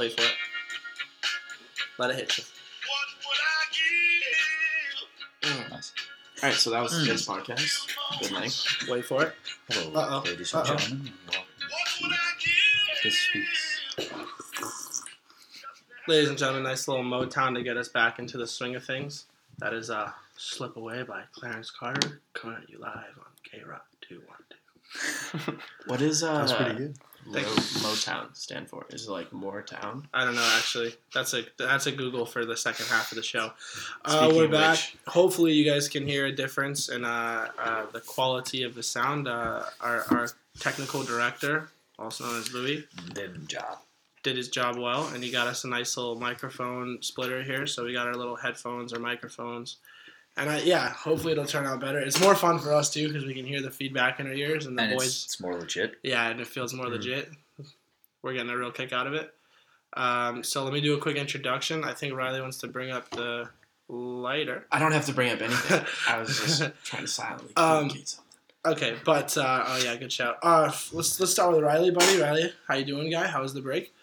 Wait for it. Let it hit you. Mm. Nice. All right, so that was Mm. this podcast. Good night. Wait for it. Hello, Uh-oh. ladies and Uh-oh. gentlemen. and Welcome This Speaks. Ladies and gentlemen, nice little Motown to get us back into the swing of things. That is uh, Slip Away by Clarence Carter, coming at you live on K Rock 212. What is uh, That's pretty good. Low, Motown stand for? Is it like more town? I don't know actually. That's a that's a Google for the second half of the show. Uh, we're back. which- Hopefully, you guys can hear a difference in uh, uh, the quality of the sound. Uh, our, our technical director, also known as Louis, Dim job. did his job well, and he got us a nice little microphone splitter here. So we got our little headphones or microphones, and I, yeah, hopefully it'll turn out better. It's more fun for us too because we can hear the feedback in our ears, and the And boys it's, it's more legit. yeah, and it feels more Mhm. legit. We're getting a real kick out of it. Um, so let me do a quick introduction. I think Riley wants to bring up the lighter. I don't have to bring up anything. I was just trying to silently Um, communicate something. Okay, but uh, oh yeah, good shout. Uh, let's let's start with Riley, buddy. Riley, how you doing, guy? How was the break?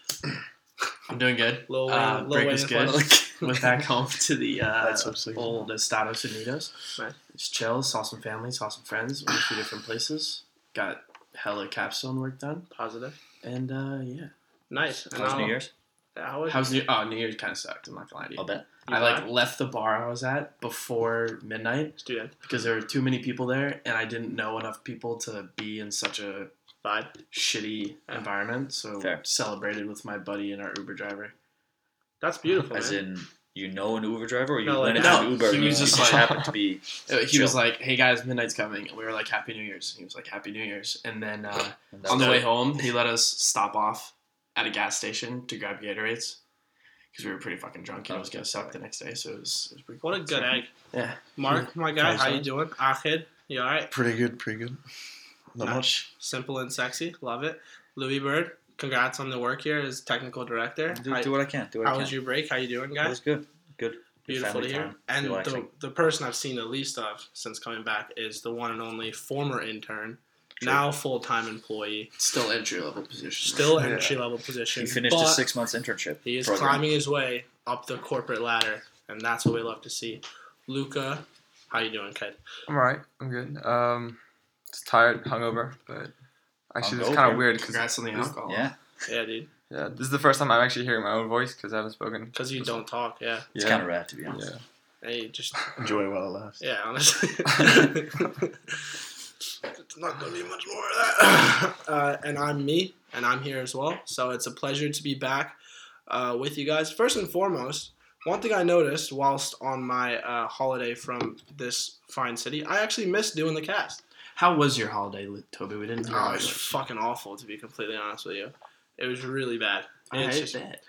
I'm doing good. Lil uh, Wayne- Lil break Wayne was good. Flex. Went back home to the uh, so old Estados Unidos. Nice. Just chill, saw some family, saw some friends, went to a few different places. Got hella capstone work done, Positive. and uh, yeah. Nice. And How was New Year's? How was, How's New? Oh, New Year's kind of sucked. I'm not gonna lie to you. I'll bet. you I like back? left the bar I was at before midnight student because there were too many people there, and I didn't know enough people to be in such a vibe. shitty Yeah. environment. So Fair. celebrated with my buddy and our Uber driver. That's beautiful. As man. in, you know an Uber driver, or you No, went like- into no, an Uber he was just just like- happened to be. He Chill. was like, "Hey guys, midnight's coming," and we were like, "Happy New Year's." And he was like, "Happy New Year's," and then uh, and on the it. way home, he let us stop off at a gas station to grab Gatorades because we were pretty fucking drunk and it was gonna suck the next day. So it was, it was pretty. what a cool. good egg. Yeah. Mark, my guy, how huh? you doing? Ahid, you all right? Pretty good, pretty good. Not Nice. much. Simple and sexy. Love it. Louis Bird, congrats on the work here as technical director. Do, How- do what I can. Do what How I was your break? How you doing, It guys? was good. Good. Good Beautiful to hear. time. And the, Relaxing. the person I've seen the least of since coming back is the one and only former intern, True. now full time employee, Still entry level position. still Yeah. entry level position. He finished but his six months internship. He is program. climbing his way up the corporate ladder, and that's what we love to see. Luca, how you doing, kid? I'm alright. I'm good. Um, just tired, hungover, but actually, it's kind of weird because Congrats on the alcohol. Yeah, Yeah, dude. yeah, this is the first time I'm actually hearing my own voice because I haven't spoken. Because you don't talk. Yeah. it's yeah. kind of rad to be honest. Yeah. Hey, just Enjoy it while it lasts. yeah. Honestly, it's not gonna be much more of that. Uh, and I'm me, and I'm here as well. So it's a pleasure to be back uh, with you guys. First and foremost, one thing I noticed whilst on my uh, holiday from this fine city, I actually missed doing the cast. How was your holiday, Toby? We didn't Oh, it was fucking awful to be completely honest with you. It was really bad. I hate that.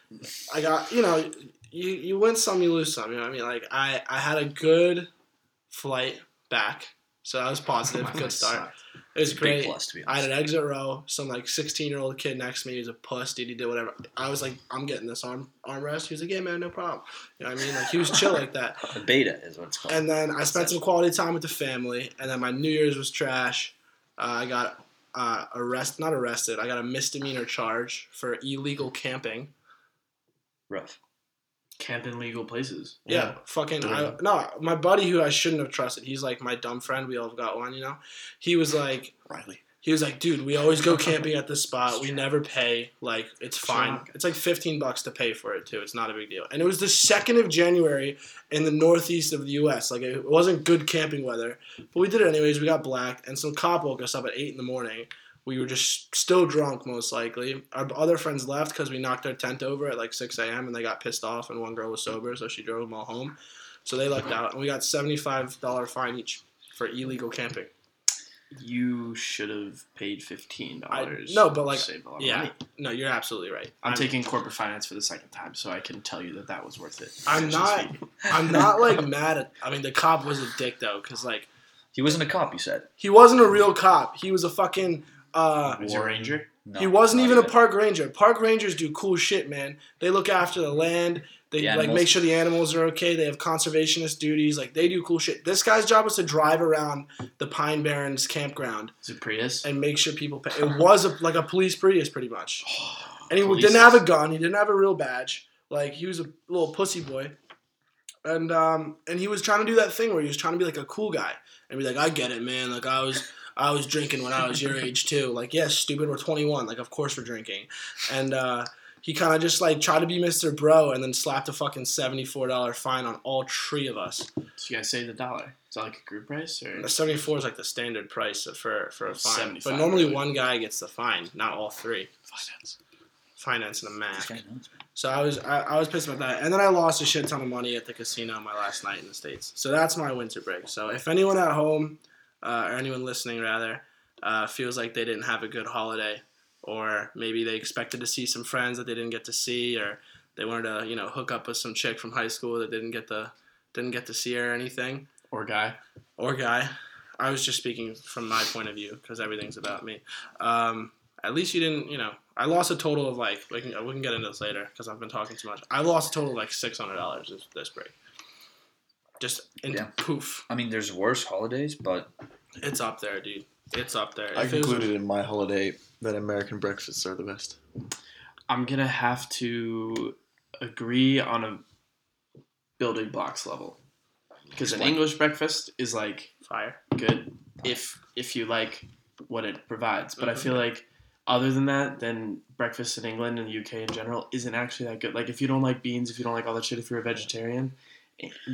I got you know, you you win some, you lose some. You know what I mean? Like I I had a good flight back, so that was oh positive. Good start. sucked. It was Big great. plus to be I had an exit row. Some like sixteen year old kid next to me. He was a puss, dude. He did whatever. I was like, I'm getting this arm armrest. He was like, Yeah, man, no problem. You know what I mean? Like he was chill like that. A beta is what it's called. And then I spent some quality time with the family. And then my New Year's was trash. Uh, I got uh, arrested, not arrested. I got a misdemeanor charge for illegal camping. Rough. Camp in legal places. Yeah, fucking. I, no, my buddy who I shouldn't have trusted. He's like my dumb friend. We all got one, you know. He was like, Riley. he was like, dude, we always go camping at this spot. We never pay. Like, it's fine. It's like fifteen bucks to pay for it too. It's not a big deal. And it was the second of January in the northeast of the U.S. Like, it wasn't good camping weather, but we did it anyways. We got blacked, and some cop woke us up at eight in the morning. We were just still drunk, most likely. Our other friends left because we knocked our tent over at like 6 a.m. and they got pissed off, and one girl was sober, so she drove them all home. So they lucked out, and we got $75 fine each for illegal camping. You should have paid fifteen dollars. no, but, like, save a lot of yeah. money. No, you're absolutely right. I'm, taking corporate finance for the second time, so I can tell you that that was worth it. I'm not- I'm not like mad at. I mean, the cop was a dick though, because like He wasn't a cop, you said. he wasn't a real cop. He was a fucking. Uh Was he a ranger? No, He wasn't not even a park ranger. Park rangers do cool shit, man. They look after the land. They The like make sure the animals are okay. They have conservationist duties. Like they do cool shit. This guy's job was to drive around the Pine Barrens campground Is it Prius? and make sure people pay. It was a, like a police Prius, pretty much. and he Police. didn't have a gun. He didn't have a real badge. Like he was a little pussy boy, and um, and he was trying to do that thing where he was trying to be like a cool guy and be like, I get it, man. Like I was. I was drinking when I was your age too. Like, yes, stupid, we're 21. Like, of course we're drinking. And uh, he kind of just like tried to be Mr. Bro and then slapped a fucking $74 fine on all three of us. So you guys say the dollar. Is that like a group price or? The 74 is like the standard price for for a fine. But normally really. one guy gets the fine, not all three. Finance. Finance and a math. Okay, no, it's- So I was I, I was pissed about that, and then I lost a shit ton of money at the casino my last night in the states. So that's my winter break. So if anyone at home, uh, or anyone listening rather, uh, feels like they didn't have a good holiday, or maybe they expected to see some friends that they didn't get to see, or they wanted to you know hook up with some chick from high school that didn't get the didn't get to see her or anything, Or guy. or guy. I was just speaking from my point of view because everything's about me. Um, at least you didn't, you know. I lost a total of like we can we can get into this later because I've been talking too much. I lost a total of like six hundred dollars this, this break. Just in Yeah. poof, I mean, there's worse holidays, but it's up there, dude. It's up there. I If it was- concluded in my holiday that American breakfasts are the best. I'm gonna have to agree on a building blocks level because an English breakfast is like fire. good if if you like what it provides. But I Mhm. feel like other than that, then breakfast in England and the UK in general isn't actually that good. Like if you don't like beans, if you don't like all that shit, if you're a vegetarian,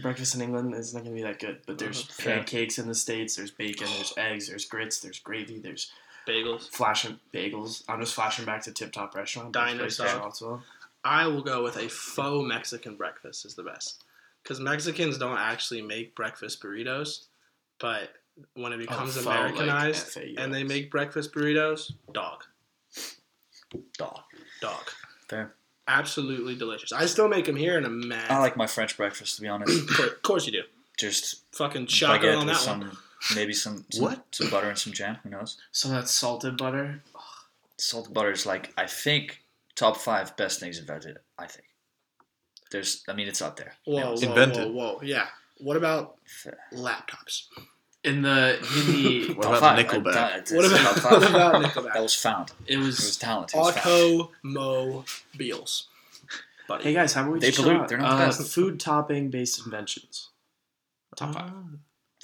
breakfast in England is not gonna be that good. But there's. Uh-huh. Fair. pancakes in the states, there's bacon, there's eggs, there's grits, there's gravy, there's Bagels. flashing bagels. I'm just flashing back to Tip Top Restaurant. Best Diner place in style. Charlottesville. I will go with a faux Mexican breakfast is the best because Mexicans don't actually make breakfast burritos, but when it becomes Oh, faux, Americanized FAUX. and they make breakfast burritos, dog. dog. Dog. Fair. Absolutely delicious. I still make them here in a mad. I like my French breakfast, to be honest. of course you do. Just Fucking shotgun baguette on with that one. maybe some, some What? some butter and some jam. Who knows? So that's salted butter. Salted butter is like I think top five best things invented. I think. There's, I mean, it's up there. Whoa, whoa, Invented. whoa, whoa. Yeah. What about laptops? In the in the What Top about five. Nickelback? I- it's- What about, what about That was found. it It was was. talent. It was found. Automobiles. Buddy. Hey guys, how about we They pollute, they're not uh, the best. food topping based inventions. Top five.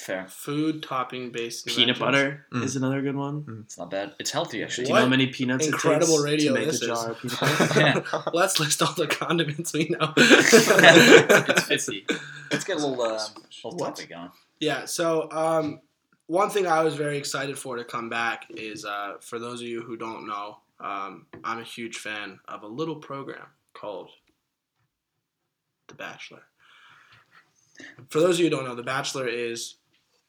Fair. Food topping based Peanut inventions. butter Mm. is another good one. It's not bad. It's healthy actually. Do you know how many peanuts incredible it takes radio to make a is. jar of peanut butter? Yeah. Let's list all the condiments we know. it's fifty. Let's get a little, uh, little topic going. Yeah. So um, one thing I was very excited for to come back is uh, for those of you who don't know, um, I'm a huge fan of a little program called The Bachelor. For those of you who don't know, The Bachelor is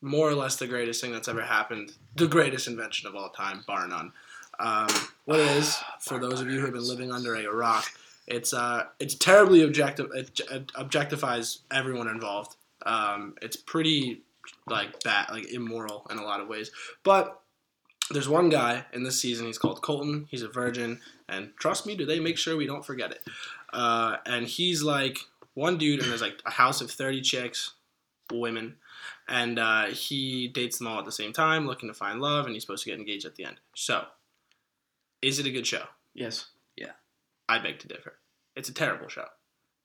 more or less the greatest thing that's ever happened, the greatest invention of all time, bar none. Um, what it is, for those of you who have been living under a rock, it's uh, it's terribly objective. It objectifies everyone involved. Um, it's pretty like bad, like immoral in a lot of ways. But there's one guy in this season. He's called Colton. He's a virgin, and trust me, do they make sure we don't forget it? Uh, and he's like one dude, and there's like a house of thirty chicks, women, and uh, he dates them all at the same time, looking to find love, and he's supposed to get engaged at the end. So, is it a good show? Yes. Yeah. I beg to differ. It's a terrible show.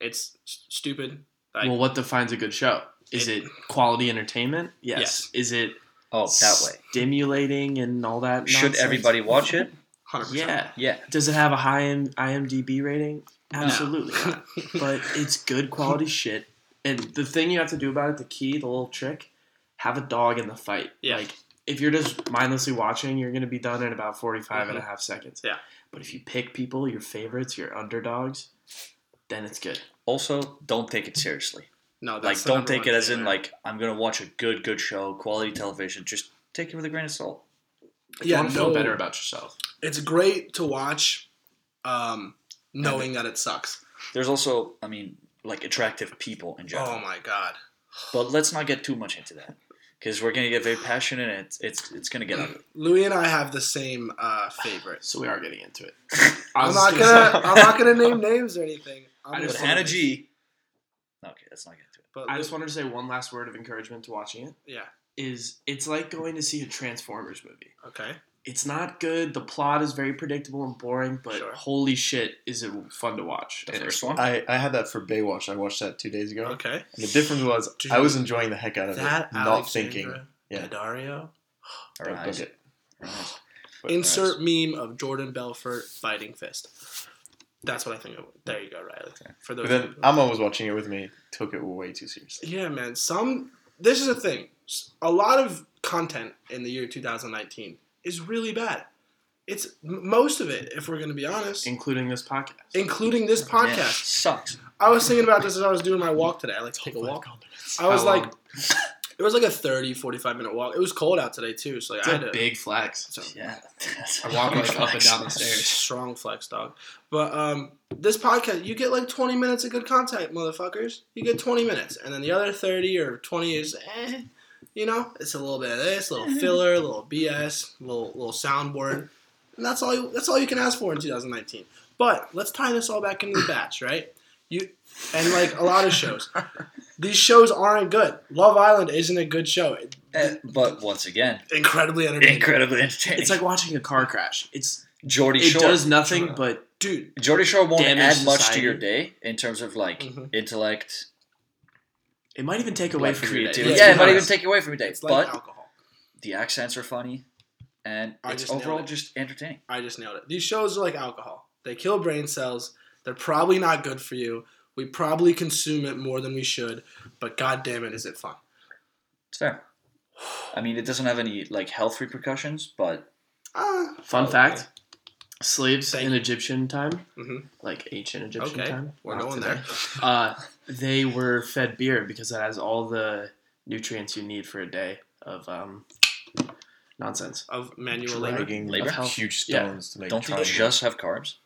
It's s- stupid. Like, well, what defines a good show? Is it, quality entertainment? Yes. Yes. Is it Oh, that way. stimulating and all that? Should nonsense? everybody watch it? 100%. Yeah. Yeah. Does it have a high M- IMDb rating? Absolutely not. But it's good quality shit. And the thing you have to do about it, the key, the little trick, have a dog in the fight. Yeah. Like if you're just mindlessly watching, you're gonna be done in about 45 and a mm-hmm. half seconds. Yeah. But if you pick people, your favorites, your underdogs, then it's good. Also, don't take it seriously. No, Like, that's the don't take it as in there. like I'm gonna watch a good, good show, quality television. Just take it with a grain of salt. You yeah, want to feel no, better about yourself. It's great to watch, um, knowing that it sucks. There's also, I mean, like attractive people in general. Oh my god. But let's not get too much into that because we're gonna get very passionate. and It's it's it's gonna get ugly. Louis and I have the same uh, favorites. So we are getting into it. I'm not gonna gonna. I'm not gonna name names or anything. I'm I But just just Hannah G. Okay, let's not get into it. But I just wanted to say one last word of encouragement to watching it yeah. is it's like going to see a Transformers movie. Okay. it's not good. The plot is very predictable and boring, but Sure. holy shit, is it fun to watch? The And first one. I, I had that for Baywatch. I watched that two days ago. Okay. And the difference was Dude, I was enjoying the heck out of That it, not Alexandra thinking. Yeah. Daddario. All right. Book it. All right. But- Insert meme of Jordan Belfort fighting fist. That's what I think of. There you go, Riley. For those. But then Amma was watching it with me. Took it way too seriously. yeah, man. Some. This is a thing. A lot of content in the year 2019 is really bad. It's most of it, if we're going to be honest, including this podcast. including this Yeah, podcast. sucks. I was thinking about this as I was doing my walk today. I like to take a walk. I was How like? it was like a 30, 45 minute walk. It was cold out today too, so like, It's I a had to. big flex. so- Yeah. I walk like up and down the stairs. Strong flex, dog. But um, this podcast, you get like 20 minutes of good content, motherfuckers. You get 20 minutes, and then the other 30 or 20 is, eh, you know, it's a little bit of this, a little filler, a little BS, a little little soundboard, and that's all. You, that's all you can ask for in 2019. But let's tie this all back into the batch, right? You and like a lot of shows, these shows aren't good. Love Island isn't a good show. It- Eh, but once again, incredibly entertaining, incredibly entertaining. It's like watching a car crash. It's Geordie it Shore. does nothing Sure. but dude. Geordie Shore won't Damage add much to society. your day in terms of like Mhm. intellect, it might even take away like from your day. creativity. Let's Yeah, be it might even honest. take away from your day. It's like but alcohol. the accents are funny, and I it's just nailed overall it. just entertaining. I just nailed it. These shows are like alcohol. They kill brain cells. They're probably not good for you. We probably consume it more than we should, but god damn it, is it fun. It's fair. I mean, it doesn't have any like health repercussions, but Ah, Fun okay. fact: slaves Thank in you. Egyptian time, Mhm. like ancient Egyptian Okay, time, we're not going today, there. Uh, they were fed beer because it has all the nutrients you need for a day of um, nonsense. Of manual labor. Dragging Labor? huge Yeah. stones to make don't they triangles. just have carbs?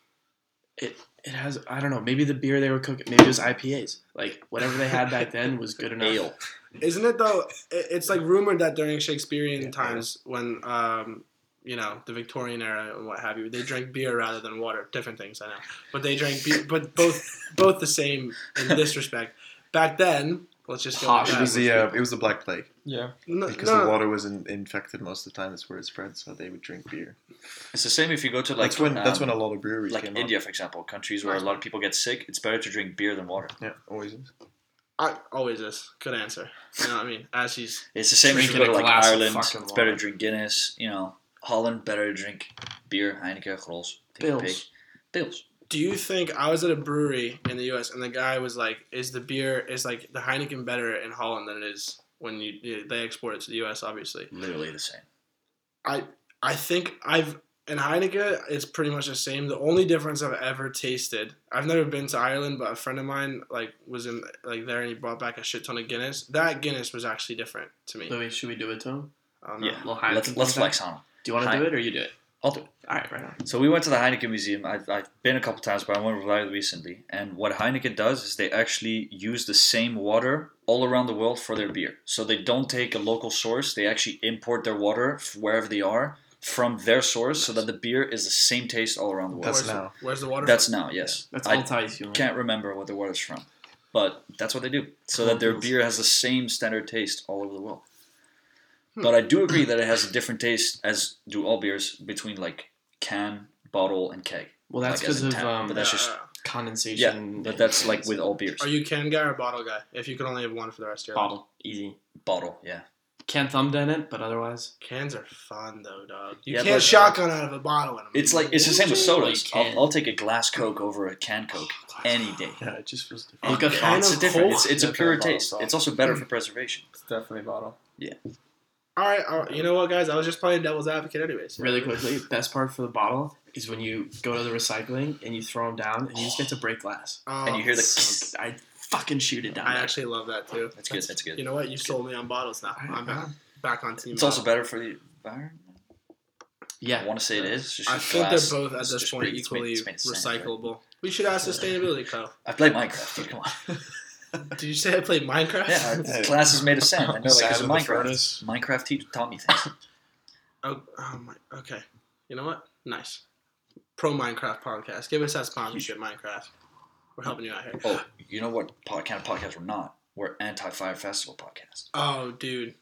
It it has I don't know maybe the beer they were cooking maybe it was IPAs like whatever they had back then was good enough. Ale. Isn't it though? It's like rumored that during Shakespearean times, when um, you know the Victorian era and what have you, they drank beer rather than water. Different things, I know, but they drank beer, but both both the same in this respect. Back then, let's just go. It was the uh, it was the Black Plague Yeah. No, because no, the water was in, infected most of the time. That's where it spread, so they would drink beer. It's the same if you go to like that's when that's um, when a lot of breweries like came India, for example, countries where a lot of people get sick. It's better to drink beer than water. Yeah, always. is. I always is. Good answer. You know what I mean? As he's It's the same if you go to like Ireland. fucking It's better to drink Guinness. You know, Holland better to drink beer, Heineken, Grolsch, Take a Bills. Pig. Bills. Do you think I was at a brewery in the U.S. and the guy was like, "Is the beer is like the Heineken better in Holland than it is when you they export it to the U.S. Obviously, Literally the same. I I think I've in Heineken it's pretty much the same. The only difference I've ever tasted, I've never been to Ireland, but a friend of mine like was in like there and he brought back a shit ton of Guinness. That Guinness was actually different to me. Louis, should we do it to him? I don't know. Yeah. Let's let's flex on them. Do you want to do it or you do it? I'll do it. All right, right on. So we went to the Heineken Museum. I've, I've been a couple times, but I went very recently. And what Heineken does is they actually use the same water all around the world for their beer. So they don't take a local source. They actually import their water wherever they are from their source, so that the beer is the same taste all around the world. That's where's, now. The, where's the water? That's from? now, yes. That's I all ties human. can't remember what the water's from, but that's what they do, so that their beer has the same standard taste all over the world. But I do agree that it has a different taste, as do all beers, between like can, bottle, and keg. Well, that's because in of tap, um, but that's Uh, just condensation. But that's like with all beers. Are you can guy or bottle guy? If you could only have one for the rest of your life. bottle easy. bottle? Yeah. Can't thumb in it, but otherwise, Cans are fun though, dog. You Yeah, can't but- shotgun out of a bottle in them. It's like it's the same with sodas. I'll, I'll take a glass Coke over a can Coke any day. Yeah, it just feels different. Look at can It's a of different. Coke? It's, it's a Definitely pure taste. salt. It's also better for preservation. It's definitely bottle. All right, all right, you know what, guys? I was just playing devil's advocate, anyways. really quickly, best part for the bottle is when you go to the recycling and you throw them down and you just get to break glass. Um, And you hear the. So. I fucking shoot it down. I there. actually love that too. That's good. That's good. You know what? You sold me on bottles now. I'm back, back on team. It's also better for the environment. yeah. I want to say it is. It's just I think glass. they're both at It's this point pretty- it's made- equally it's made the same, right? recyclable. We should ask Sustainability Co. I played Minecraft. Dude, come on. Did you say I played Minecraft? Yeah, Hey. glass is made of sand. I know, like, Sand it's a in the Minecraft. furnace. Minecraft te- taught me things. Oh, oh my. Okay. You know what? Nice. Pro Minecraft podcast. Give us that sponsorship, Minecraft. We're helping you out here. Oh, you know what pod- kind of podcast we're not? We're anti-Fyre festival podcast. Oh, dude.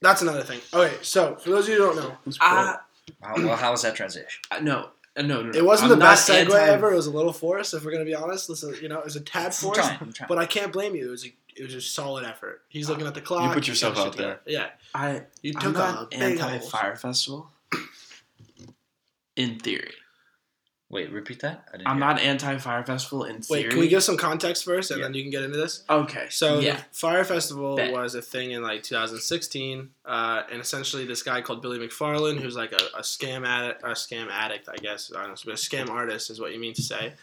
That's another thing. Okay, so for those of you who don't know, Who's pro? I, How, well, how was that transition? Uh, no, uh, no, no, no. It wasn't I'm the best not segue anti- ever. It was a little forced, if we're gonna be honest. Listen, you know, it was a tad I'm forced, trying, I'm trying. but I can't blame you. It was a, it was a solid effort. He's looking at the clock. You put yourself out there. together. Yeah, I you I'm took a not anti Fyre festival. In theory, Wait, repeat that. I didn't I'm not anti Fyre festival in theory. Wait, can we give some context first, and Yeah. then you can get into this? Okay, So yeah, Fyre Festival Bet. was a thing in like 2016, uh, and essentially this guy called Billy McFarland, who's like a, a scam addict, a scam addict, I guess, I don't know, but a scam artist is what you mean to say.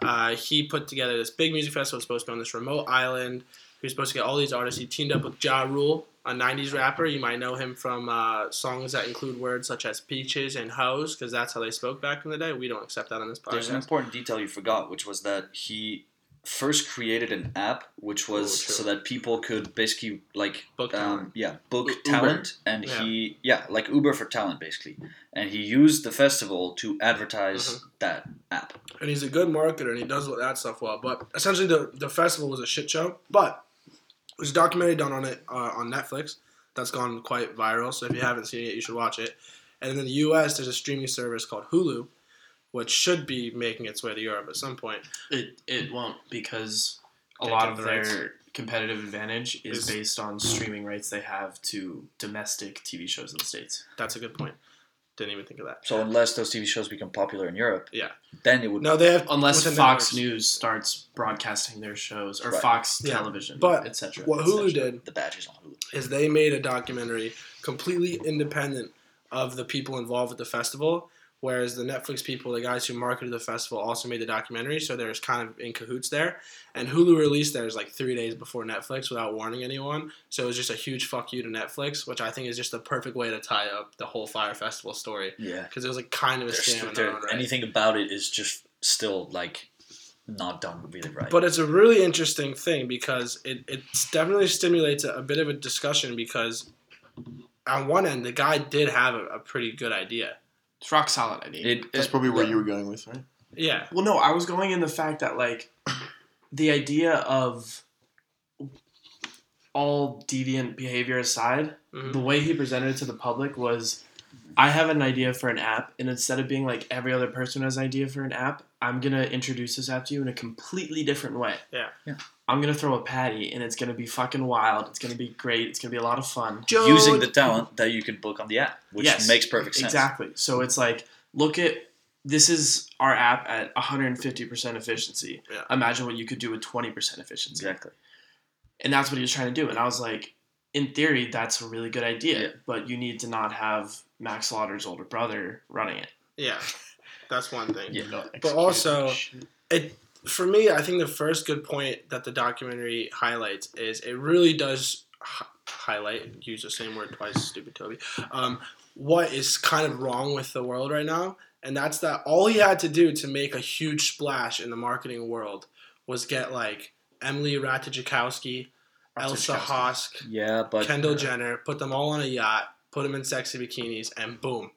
Uh, he put together this big music festival. It's supposed to be on this remote island. He was supposed to get all these artists. He teamed up with Ja Rule, a 90s rapper. You might know him from uh, songs that include words such as peaches and hoes, because that's how they spoke back in the day. We don't accept that on this podcast. There's an important detail you forgot, which was that he first created an app, which was Oh, so that people could basically like Book um, talent. yeah book U- Uber. talent, and Yeah. he yeah like Uber for talent basically, and he used the festival to advertise Mm-hmm. that app. and he's a good marketer and he does that stuff well. But essentially, the the festival was a shit show. But there's a documentary done on it uh, on Netflix that's gone quite viral. So if you haven't seen it, you should watch it. And in the U.S., there's a streaming service called Hulu, which should be making its way to Europe at some point. it it won't because a lot of the their rights. competitive advantage is Is- based on streaming rights they have to domestic TV shows in the states. That's a good point. Didn't even think of that. So unless those TV shows become popular in Europe, Yeah. then it would. No, they have Unless Fox networks. News starts broadcasting their shows or Right. Fox Yeah. Television, But etc. What Hulu did the badges on Hulu. is they made a documentary completely independent of the people involved with the festival. Whereas the Netflix people, the guys who marketed the festival, also made the documentary, so there's kind of in cahoots there. And Hulu released theirs like three days before Netflix without warning anyone, so it was just a huge fuck you to Netflix, which I think is just the perfect way to tie up the whole Fyre Festival story Yeah, because it was like kind of a scam. in there- their own right. anything about it is just still like not done really right. But it's a really interesting thing because it, it definitely stimulates a, a bit of a discussion because on one end, the guy did have a, a pretty good idea. It's rock solid I idea. it, That's probably where yeah. you were going with, right? Yeah. Well, no, I was going in the fact that like the idea of all deviant behavior aside, Mhm. the way he presented it to the public was I have an idea for an app, and instead of being like every other person has an idea for an app, I'm gonna introduce this app to you in a completely different way. Yeah. Yeah. I'm gonna throw a patty, and it's gonna be fucking wild. It's gonna be great. It's gonna be a lot of fun. using the talent that you can book on the app, which Yes, makes perfect sense. Exactly. So it's like, look at this is our app at 150% efficiency. Yeah. Imagine what you could do with 20% efficiency. Exactly. And that's what he was trying to do. And I was like, in theory, that's a really good idea, Yeah. but you need to not have Max Slaughter's older brother running it. Yeah. That's one thing. Yeah. But also, it for me, I think the first good point that the documentary highlights is it really does hi- highlight, use the same word twice, stupid Toby, um, what is kind of wrong with the world right now. And that's that all he had to do to make a huge splash in the marketing world was get like Emily Ratajkowski, Elsa Hosk, Yeah, but Kendall Jenner, put them all on a yacht, put them in sexy bikinis, and boom,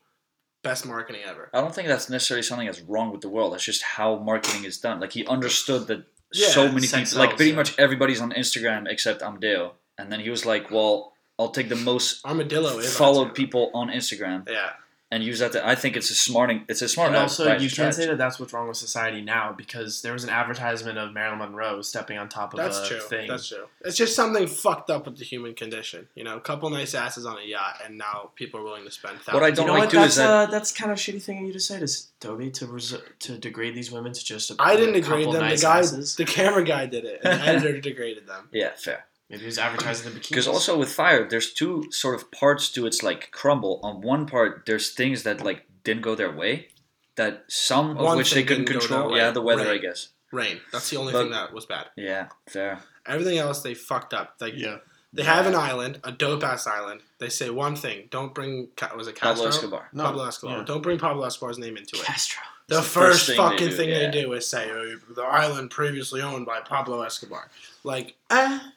best marketing ever. I don't think that's necessarily something that's wrong with the world. That's just how marketing is done. Like he understood that Yeah, so many people, like pretty yeah. much everybody's on Instagram except Amdeo, and then he was like, "Well, I'll take the most Armadillo followed people on Instagram Yeah. And use that." To, I think it's a smarting. It's a smart. And also, advice you can't say that that's what's wrong with society now because there was an advertisement of Marilyn Monroe stepping on top of That's a true. thing. That's true. It's just something fucked up with the human condition. You know, a couple nice asses on a yacht, and now people are willing to spend thousands. What I you don't know like what? too That's is that uh, that's kind of shitty thing you to say to Toby to res- to degrade these women to just. A, I didn't a degrade them. Nice the guy, asses. the camera guy, did it. And the editor degraded them. yeah, fair. Maybe he was advertising the bikinis. Because also with Fyre, there's two sort of parts to its like crumble. On one part, there's things that like didn't go their way, that some of One which they couldn't control. Yeah, the weather, I guess. Rain. That's the only But- thing that was bad. Yeah, fair. Everything else they fucked up. Like Yeah. they have an island, a dope ass island. They say one thing: don't bring. Was it Castro? Pablo Escobar. No. Pablo Escobar. yeah. Don't bring Pablo Escobar's name into it. Castro. The, the first, first thing fucking they do, thing yeah. they do is say oh, the island previously owned by Pablo Escobar. Like, ah,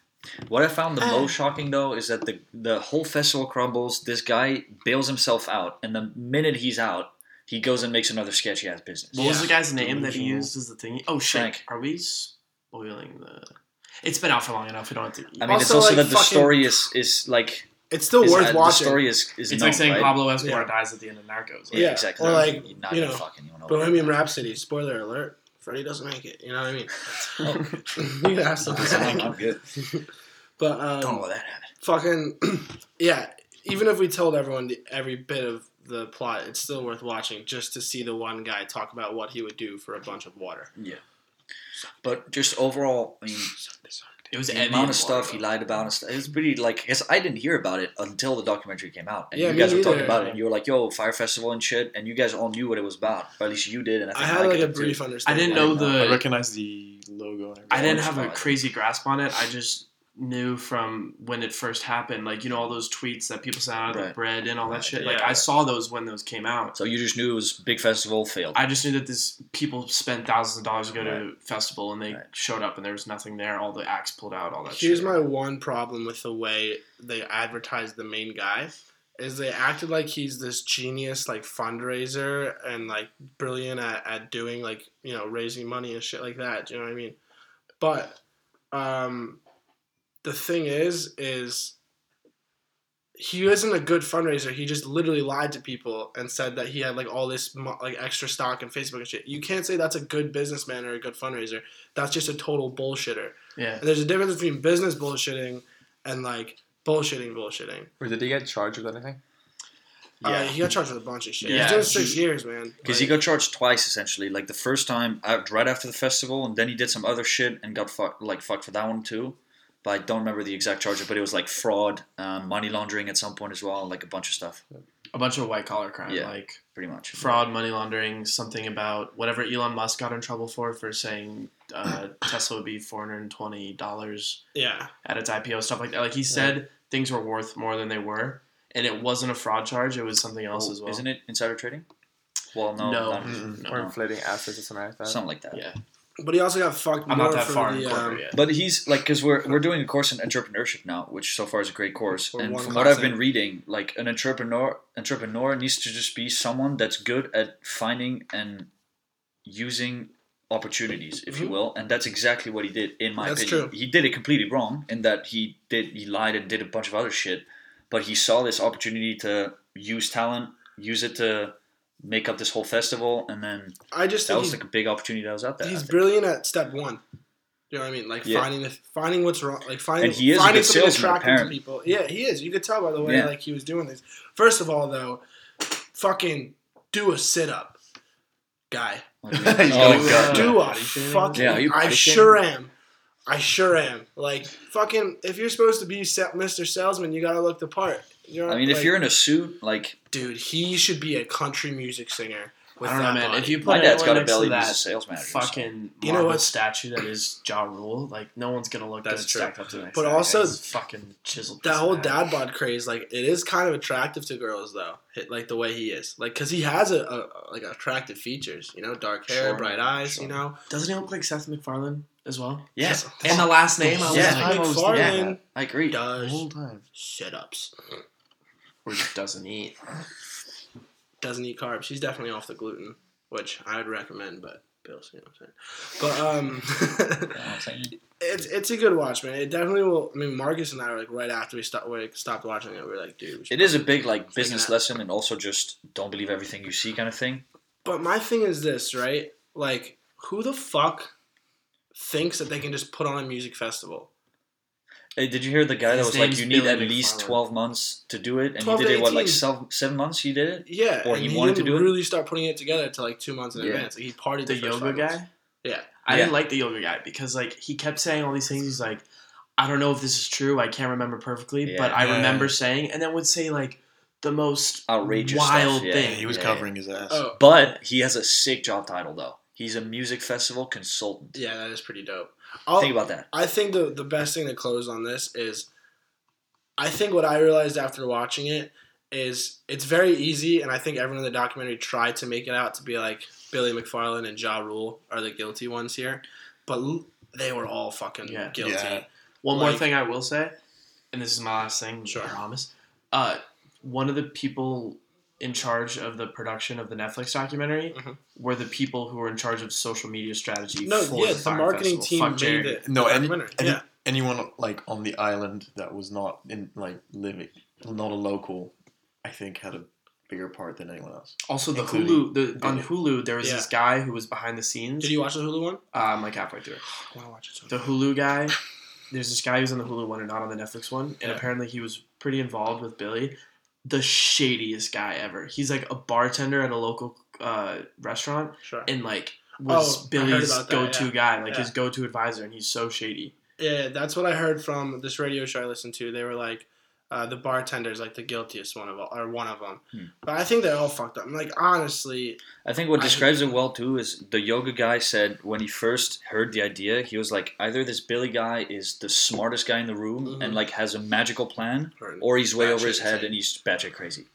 What I found the Uh. most shocking though is that the the whole festival crumbles. This guy bails himself out, and the minute he's out, he goes and makes another sketchy ass business. What was the guy's name that he used as the thing? Oh shit! Frank. Are we spoiling the? It's been out for long enough. We don't have to. I mean, it's Also, also like, that the fucking- story is is like it's still Is- worth uh, The story is is It's known, like saying right? Pablo Escobar Yeah. dies at the end of Narcos. Yeah, Yeah, exactly. or like, You're not you know, fucking, you know, Bohemian Rhapsody. Spoiler alert: Freddie doesn't make it. You know what I mean? you can have something to I'm. I'm good. But Don't know um, that happen. fucking yeah. Even if we told everyone the, every bit of the plot, it's still worth watching just to see the one guy talk about what he would do for a bunch of water. Yeah. But just overall, I mean, It was the Eddie amount of stuff he lied about and stuff. It was pretty like, because I didn't hear about it until the documentary came out, and Yeah, you guys were talking about it, and you were like, "Yo, Fyre Festival and shit," and you guys all knew what it was about, or at least you did, and I I had Mike like a did too. brief I understanding. didn't know didn't know. the. I recognize the logo. And I didn't have a flag. crazy grasp on it. I just knew from when it first happened, like you know all those tweets that people sent out of the bread and all that shit. yeah. Like I saw those when those came out. So you just knew it was big festival failed. I just knew that this people spent thousands of dollars to go to Right. a festival and they Right. showed up and there was nothing there. All the acts pulled out. All that. Here's shit. my one problem with the way they advertised the main guy is they acted like he's this genius like fundraiser and like brilliant at, at doing like you know raising money and shit like that. Do you know what I mean? But um, the thing is, is he isn't a good fundraiser. He just literally lied to people and said that he had like all this like extra stock in Facebook and shit. You can't say that's a good businessman or a good fundraiser. That's just a total bullshitter. Yeah. And there's a difference between business bullshitting and like bullshitting bullshitting. Or did he get charged with anything? Uh, he got charged with a bunch of shit. Yeah, He's doing six he- years, man. Because he got charged twice essentially. Like the first time, uh, right after the festival, and then he did some other shit and got fucked, like fucked for that one too. But I don't remember the exact charges. But it was like fraud, um, money laundering at some point as well, like a bunch of stuff, A bunch of white collar crime, Yeah. like pretty much. fraud, money laundering, something about whatever Elon Musk got in trouble for for saying uh, Tesla would be four hundred and twenty dollars yeah, at its IPO, stuff like that. Like he said, things were worth more than they were, and it wasn't a fraud charge; it was something else Oh, as well. Isn't it insider trading? Well, no, No. No. Or inflating assets or something like that. something like that. Yeah, but he also got fucked I'm not that for far in the. corporate Um, yet. But he's like, because we're we're doing a course in entrepreneurship now, which so far is a great course. We're and from what I've in. been reading, like an entrepreneur entrepreneur needs to just be someone that's good at finding and using opportunities, if you Mhm. will, and that's exactly what he did, in my That's opinion. true. He did it completely wrong in that he did he lied and did a bunch of other shit, but he saw this opportunity to use talent, use it to make up this whole festival, and then I just that was like a big opportunity that was out there. He's brilliant at step one. You know what I mean? Like Yeah. finding the finding what's wrong, like finding And he is a finding good something salesman, attractive to people. Yeah, he is. You could tell by the way Yeah. like he was doing this. First of all, though, fucking do a sit up, guy. oh He's gonna oh, do a body shaming? fucking. Yeah, I sure am. I sure am. Like fucking. If you're supposed to be sa- Mr. Salesman, you gotta look the part. You know, I mean, if you're in a suit, like dude, he should be a country music singer. With I don't know, man. body. If you put my dad's anyone got a belly, to he's a that sales manager. so- fucking You know marble what? statue that is Ja Rule, like no one's gonna look That's good true. stacked up to the next. But guy. also, He's fucking chiseled. that whole of dad bod craze, like it is kind of attractive to girls though. Hit like the way he is, like because he has a, a like attractive features. You know, dark hair, Sure, bright eyes. sure. You know, Doesn't he look like Seth MacFarlane as well? Yeah, And the last name, I was Yeah. like, I was thinking McFarlane I agree. The does whole time. sit ups. Or he doesn't eat. Doesn't eat carbs. She's definitely off the gluten, which I would recommend. But Bill's, you know what I'm saying. But um. You I'm saying? It's it's a good watch, man. It definitely will. I mean, Marcus and I were like right after we stopped we stopped watching it. We were like, dude. It is a big like business out. lesson, and also just don't believe everything you see kind of thing. But my thing is this, right? Like, who the fuck thinks that they can just put on a music festival? Hey, did you hear the guy that was like, name's "You need Billy at least McFarland. twelve months to do it," and he 12 did it what like 18. seven, seven months? He did it. Yeah, Or and he he, wanted to didn't do it? really start putting it together to like two months in Yeah. advance. Like, he partied The the, first yoga five months. guy. Yeah, I Yeah. didn't like the yoga guy because like he kept saying all these things. He's like, I don't know if this is true. I can't remember perfectly, Yeah. but I Yeah. remember saying, and then would say like the most Outrageous wild stuff, yeah. thing. He was Yeah. covering his ass. Oh, But he has a sick job title though. He's a music festival consultant. yeah, that is pretty dope. I'll, Think about that. I think the the best thing to close on this is, I think what I realized after watching it is it's very easy, and I think everyone in the documentary tried to make it out to be like Billy McFarland and Ja Rule are the guilty ones here, but l- they were all fucking Yeah. guilty. Yeah. One more thing I will say, and this is my last thing, Sure. I promise. Uh, one of the people in charge of the production of the Netflix documentary Mhm. were the people who were in charge of social media strategy No, for yeah, the, the Fyre marketing Festival. team Fuck made Jerry. it. No, and, documentary. and yeah, anyone like on the island that was not in like living, not a local, I think had a bigger part than anyone else. Also, the Hulu, the, on Hulu, there was Yeah. this guy who was behind the scenes. Did you watch the Hulu one? Uh, I'm like halfway through. I want to watch it. So The Hulu guy, there's this guy who's on the Hulu one and not on the Netflix one, and Yeah. apparently he was pretty involved with Billy. The shadiest guy ever. He's like a bartender at a local uh, restaurant, sure. and like was Oh, Billy's go-to yeah. guy, like Yeah. his go-to advisor, and he's so shady. Yeah, that's what I heard from this radio show I listened to. They were like, uh, the bartender's like the guiltiest one of all, or one of them. Hmm. But I think they're all fucked up. I'm like, honestly, I think what I- describes it well too is the yoga guy said when he first heard the idea, he was like, either this Billy guy is the smartest guy in the room Mhm. and like has a magical plan, or, or he's way over his head insane. and he's batshit crazy.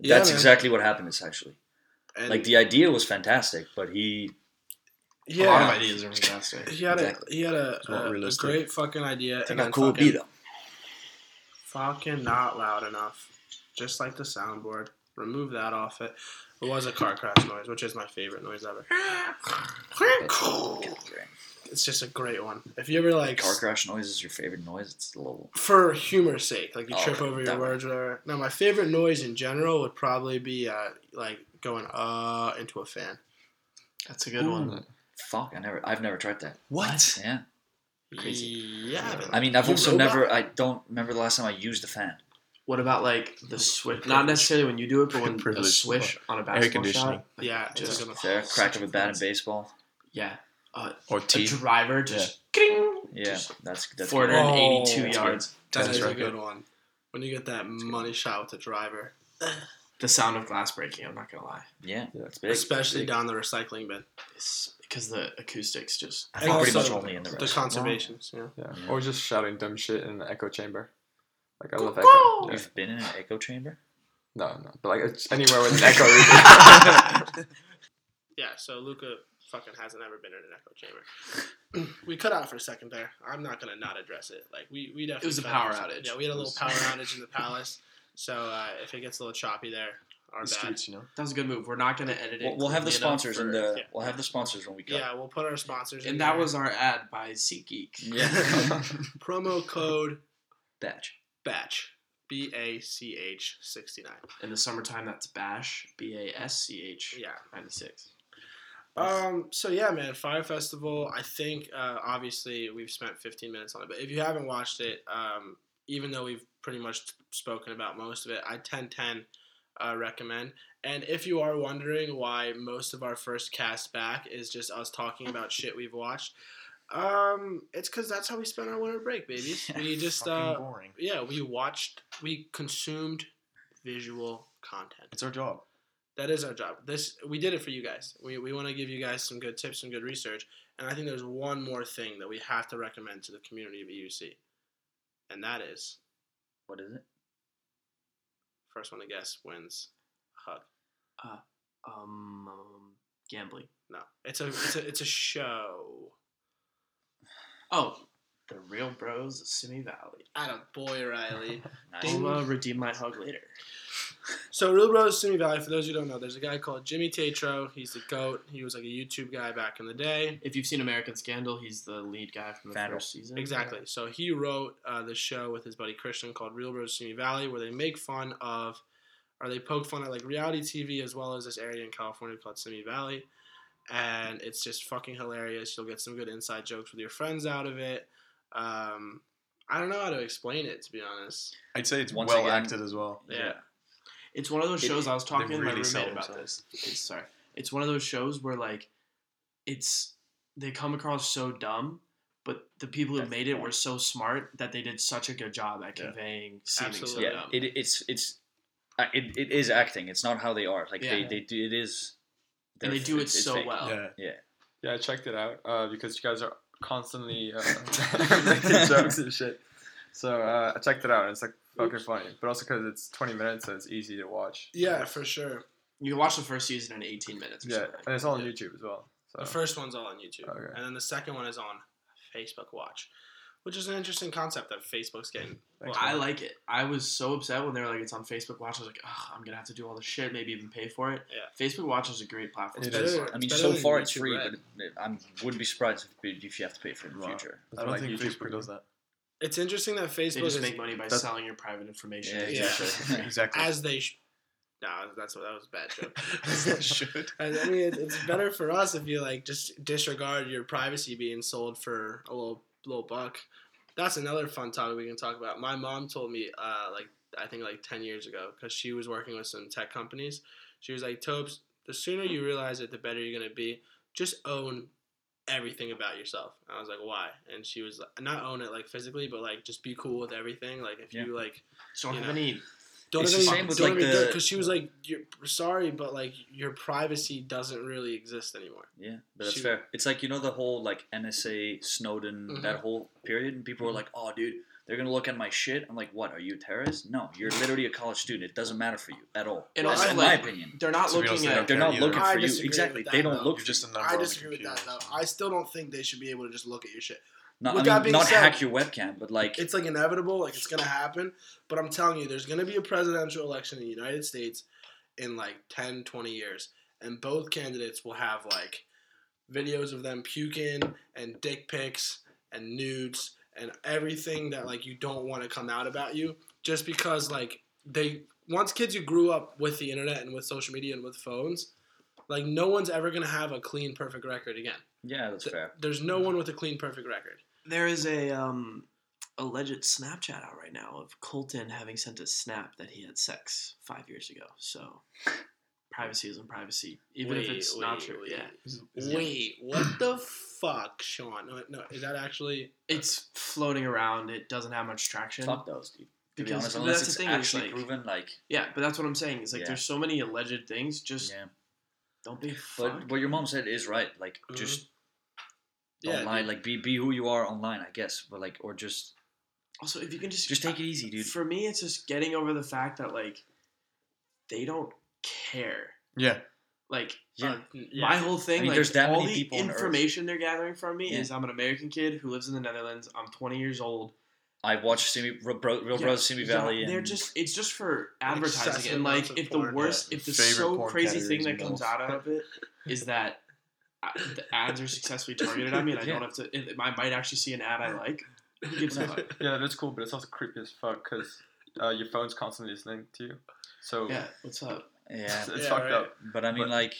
Yeah, That's man. exactly what happened. Essentially, and like the idea was fantastic, but he A lot of ideas are fantastic. he had Exactly. a he had a, a, a great fucking idea. think and how then cool it'd fucking, be though. Fucking not loud enough. Just like the soundboard. Remove that off it. It was a car crash noise, which is my favorite noise ever. It's just a great one. If you ever like Car crash noise is your favorite noise. It's a little. for humor's sake, like you Oh, trip over your words or whatever. No, my favorite noise in general would probably be uh, like going uh into a fan. That's a good one. Fuck, I never. I've never tried that. What? Yeah. Crazy. Yeah. I mean, I've also robot? never. I don't remember the last time I used a fan. What about like the swish? Not necessarily when you do it, but when a Privilege. swish on a Air basketball conditioning. shot. like, Yeah, just a. Fair. Crack of a bat in baseball. Yeah, uh, Or a driver just king, Yeah, just that's that's. four good. hundred and eighty-two Oh, that's yards. That Tennis is a racket. good one. When you get that money shot with the driver, The sound of glass breaking. I'm not gonna lie, Yeah, Yeah. it's big. especially big. down the recycling bin, it's because the acoustics just. I think pretty much only in the the restaurant. conservations. Yeah. Yeah. Yeah. Or just shouting dumb shit in the echo chamber. Like I love echo. Yeah. You've been in an echo chamber. No, no. But like it's anywhere with an echo region. Yeah. So Luca fucking hasn't ever been in an echo chamber. we cut out for a second there. I'm not gonna not address it. Like we we definitely. It was a cut power for a second. outage. Yeah, we had a It little was- power outage in the palace. So uh, if it gets a little choppy there, our The bad. streets, you know. That was a good move. We're not gonna edit it. We'll, we'll have the sponsors for- in the. yeah. We'll have the sponsors when we cut. Yeah, we'll put our sponsors. in And that there. was our ad by SeatGeek. Yeah. promo code Batch. batch b a c h sixty nine. In the summertime, that's Bash B A S C H Yeah. ninety six. Um. So yeah, man, Fyre Festival. I think uh, obviously we've spent 15 minutes on it, but if you haven't watched it, um, even though we've pretty much spoken about most of it, I 10 10 uh, recommend. And if you are wondering why most of our first cast back is just us talking about shit we've watched, um, it's because that's how we spent our winter break, babies. We just uh, boring. yeah, we watched, we consumed visual content. It's our job. That is our job. This we did it for you guys. We, we want to give you guys some good tips, some good research, and I think there's one more thing that we have to recommend to the community of EUC, and that is What is it? First one to guess wins a hug. Um, um, gambling. No, it's a it's a it's a show. Oh, the Real Bros of Simi Valley. At a boy, Riley. Nice. I'll uh, redeem my hug later. So Real Bros Simi Valley. For those who don't know, there's a guy called Jimmy Tatro. He's the goat. He was like a YouTube guy back in the day. If you've seen American Vandal, he's the lead guy from the Fandle. first season. Exactly. So he wrote uh, the show with his buddy Christian called Real Bros Simi Valley, where they make fun of, or they poke fun at like reality TV as well as this area in California called Simi Valley, and it's just fucking hilarious. You'll get some good inside jokes with your friends out of it. Um, I don't know how to explain it to be honest. I'd say it's Once well again- acted as well. Yeah. It's one of those It- shows I was talking to my roommate about this. It's, sorry, it's one of those shows where like, it's they come across so dumb, but the people who That's made it point. were so smart that they did such a good job at Yeah. conveying seeming so Absolutely. Yeah, dumb. it, it's it's uh, it, it is acting. It's not how they are. Like they, Yeah. they do it is. and they're do it f- so fake. well. Yeah. Yeah. Yeah, I checked it out uh, because you guys are constantly uh, making jokes and shit. So uh, I checked it out and it's like fucking funny, but also because it's 20 minutes, so it's easy to watch. Yeah, for sure. You can watch the first season in 18 minutes. Or Yeah, something. and it's all on Yeah. YouTube as well. So The first one's all on YouTube, Okay. and then the second one is on Facebook Watch, which is an interesting concept that Facebook's getting. Thanks, I man. like it. I was so upset when they were like, "It's on Facebook Watch." I was like, "Ugh, I'm gonna have to do all this shit, maybe even pay for it." Yeah. Facebook Watch is a great platform. It to is. start. I mean, so far than it's free, Red. but I wouldn't be surprised if, if you have to pay for it in the Wow. future. I don't like think YouTube Facebook does that. It's interesting that Facebook They Facebook just is make money by That's- selling your private information. Yeah, Yeah. exactly. exactly. as they. Sh- no, that's what that was a bad joke. As they should. I I mean, it, it's better for us if you like just disregard your privacy being sold for a little little buck. That's another fun topic we can talk about. My mom told me, uh, like I think like ten years ago, because she was working with some tech companies. She was like, "Tobes, the sooner you realize it, the better you're gonna be. Just own everything about yourself." I was like, "Why?" And she was like, not own it like physically, but like just be cool with everything. Like if Yeah. you like So don't You have know. any. don't It's have any, same with, don't like, have the- because she was like, "You're sorry, but like your privacy doesn't really exist anymore." Yeah, but that's Shoot. fair. It's like you know the whole like NSA Snowden Mhm. that whole period, and people were like, "Oh, dude, they're gonna look at my shit." I'm like, "What? Are you a terrorist? No, you're literally a college student. It doesn't matter for you at all." And That's also, in like, my opinion. They're not To be looking honest, they at. don't They're not either. looking I for you. disagree Exactly. with They don't though. look You're for just a number I on the disagree with that computer. though. I still don't think they should be able to just look at your shit. No, With I that mean, being not said- hack your webcam, but like, It's like inevitable, like it's gonna happen. But I'm telling you, there's gonna be a presidential election in the United States in like 10, 20 years, and both candidates will have like videos of them puking and dick pics and nudes and everything that like you don't want to come out about you, just because like they once kids who grew up with the internet and with social media and with phones, like no one's ever gonna have a clean, perfect record again. yeah, that's fair. There's no one with a clean, perfect record. There is a um, alleged Snapchat out right now of Colton having sent a snap that he had sex five years ago. So privacy isn't privacy, even if Wait, it's not true. wait. Yeah, Is- is it- Wait, what the fuck, Sean? No, no, is that actually? it's floating around. It doesn't have much traction. Fuck those, dude. To be Because honest, that's the thing actually like- proven, like, Yeah, but that's what I'm saying. Is like Yeah. there's so many alleged things. Just yeah. don't be. But what your mom said is right. Like, Mhm. just Yeah, online, dude. like, be be who you are online, I guess. But like, or just also, if you can just just take it easy, dude. For me, it's just getting over the fact that like they don't care. Yeah. Like Yeah. uh, Yeah. my whole thing, I mean, like there's that all many the people on information they're gathering from me Yeah. is I'm an American kid who lives in the Netherlands. I'm 20 years old. I watched Simi, Real, Bro, Real Yeah, Brothers Simi yeah, Valley. they're just it's just for advertising and like if the worst if the so crazy thing that comes out of it is that uh, the ads are successfully targeted at me and I Yeah. don't have to it, I might actually see an ad I like. Who gives a fuck? Yeah, that's cool, but it's also creepy as fuck because uh, your phone's constantly listening to you. So Yeah, what's up? Yeah, it's, it's Yeah, fucked right. up. but I mean, But- like,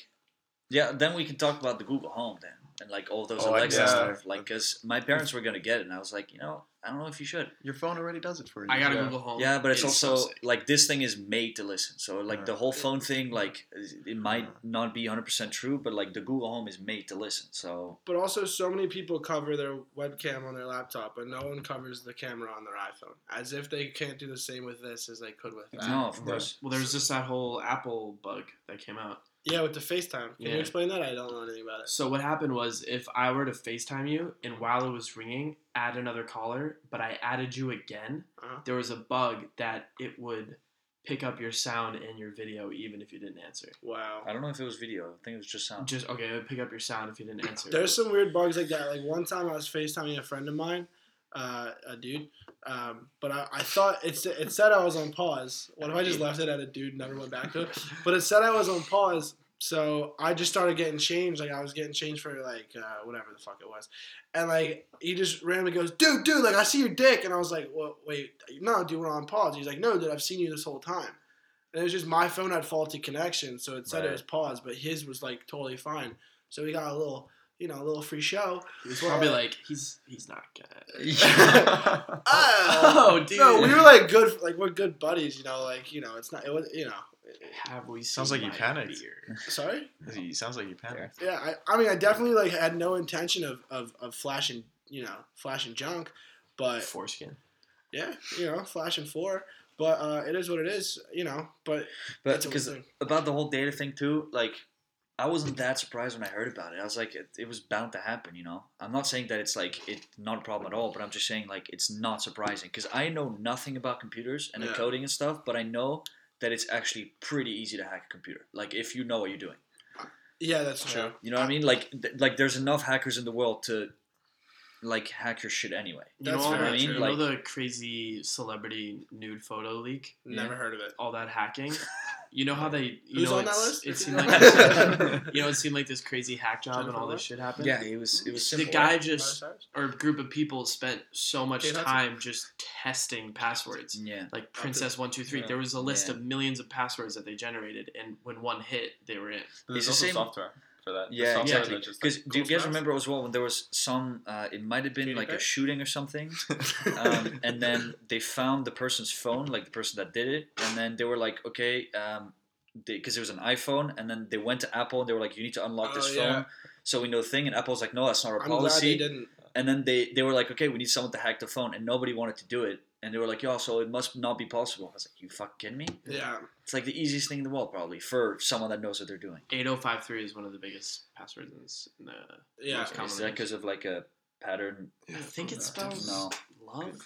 yeah. Then we can talk about the Google Home then, and like all those Oh, Alexa guess. stuff. Like, cause my parents were gonna get it, and I was like, you know, I don't know if you should. Your phone already does it for you. I got a Yeah. Google Home. Yeah, but it's, so also sick. like this thing is made to listen. So like the uh-huh. whole phone thing, like it might Yeah. not be hundred percent true, but like the Google Home is made to listen. So But also, so many people cover their webcam on their laptop, but no one covers the camera on their iPhone, as if they can't do the same with this as they could with that. no, of Yeah. course. Well, there was just that whole Apple bug that came out. Yeah, with the FaceTime. Can Yeah. you explain that? I don't know anything about it. So what happened was, if I were to FaceTime you and while it was ringing, add another caller, but I added you again, Uh-huh. there was a bug that it would pick up your sound and your video even if you didn't answer. Wow. I don't know if it was video. I think it was just sound. Just okay, it would pick up your sound if you didn't answer. There's some weird bugs like that. Like one time I was FaceTiming a friend of mine, uh, a dude, um, but I, I thought it, it said I was on pause. What if I just left it at a dude and never went back to it? But it said I was on pause. So I just started getting changed. Like I was getting changed for like uh, whatever the fuck it was, and like he just randomly goes, "Dude, dude, like I see your dick," and I was like, "Well, wait, no, dude, we're on pause." He's like, "No, dude, I've seen you this whole time." And it was just my phone had faulty connection, so it said it was paused, but his was like totally fine. So we got a little, you know, a little free show. He was probably like, he's he's not good. Oh, Oh, dude. No, we were like good, like we're good buddies, you know. Like you know, it's not, it was, you know. Have we Sounds like you my panicked. beer? Sorry. He sounds like you panicked. Yeah, I, I mean, I definitely like had no intention of, of, of flashing, you know, flashing junk, but Foreskin. yeah, you know, flashing four. But uh, it is what it is, you know. But But because about the whole data thing too, like I wasn't that surprised when I heard about it. I was like, it, it was bound to happen, you know. I'm not saying that it's like it's not a problem at all, but I'm just saying like it's not surprising because I know nothing about computers and the Yeah. coding and stuff, but I know that it's actually pretty easy to hack a computer. Like if you know what you're doing, yeah, that's true. you know what I mean? Like th- like there's enough hackers in the world to like hack your shit anyway. You That's know, very all the- true. you know Like- the crazy celebrity nude photo leak? Never heard of it. All that hacking. You know how they? You Who's know on that list? It seemed like this, you know it seemed like this crazy hack job and all this Lawrence? shit happened. Yeah, it was it was the guy just or a group of people spent so much Kate Hudson? time just testing passwords. yeah. Like Princess One Two Three, Yeah. there was a list Yeah. of millions of passwords that they generated, and when one hit, they were in. But there's the also same- software for that. Yeah, software exactly. Because like, do you guys Maps? remember as well when there was some? Uh, it might have been like a shooting or something, um, and then they found the person's phone, like the person that did it, and then they were like, okay, um, because it was an iPhone, and then they went to Apple and they were like, you need to unlock this Oh, phone. yeah. So we know the thing, and Apple's like, no, that's not our I'm glad they policy. didn't. And then they, they were like, okay, we need someone to hack the phone, and nobody wanted to do it. And they were like, yo, so it must not be possible. I was like, you fucking kidding me? Yeah. It's like the easiest thing in the world, probably, for someone that knows what they're doing. Eight zero five three is one of the biggest passwords in, this, in the. Yeah. Most common Is that because of like a pattern? I think it spells No. love.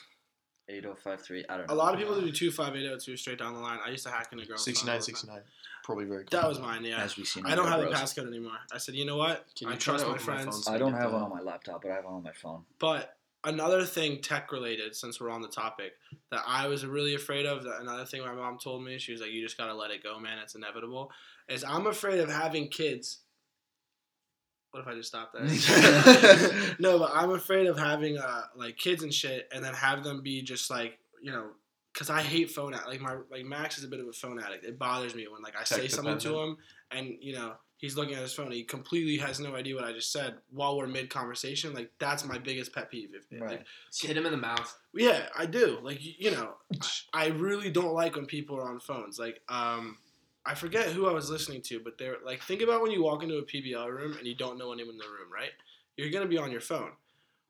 8053, I don't know. A lot of people do two five eight zero two straight down the line. I used to hack into girls. phone all 69, 69. Probably very good. That was mine. Yeah. As we see I don't have a bros. passcode anymore. I said, you know what? Can I you try trust to my open my friends. phone? I don't Get have the- one on my laptop, but I have one on my phone. But another thing tech related, since we're on the topic, that I was really afraid of, that another thing my mom told me, she was like, you just gotta let it go, man. It's inevitable. Is I'm afraid of having kids. What if I just stop that no, but I'm afraid of having uh like kids and shit, and then have them be just like you know, because I hate phone ad- like my like Max is a bit of a phone addict. It bothers me when like I say Tech something to him, and you know he's looking at his phone. He completely has no idea what I just said while we're mid conversation. Like that's my biggest pet peeve. If, Right. like, Just hit him in the mouth. yeah, I do. Like you know, I, I really don't like when people are on phones. Like um, I forget who I was listening to, but they're like, think about when you walk into a PBL room and you don't know anyone in the room, right? You're gonna be on your phone.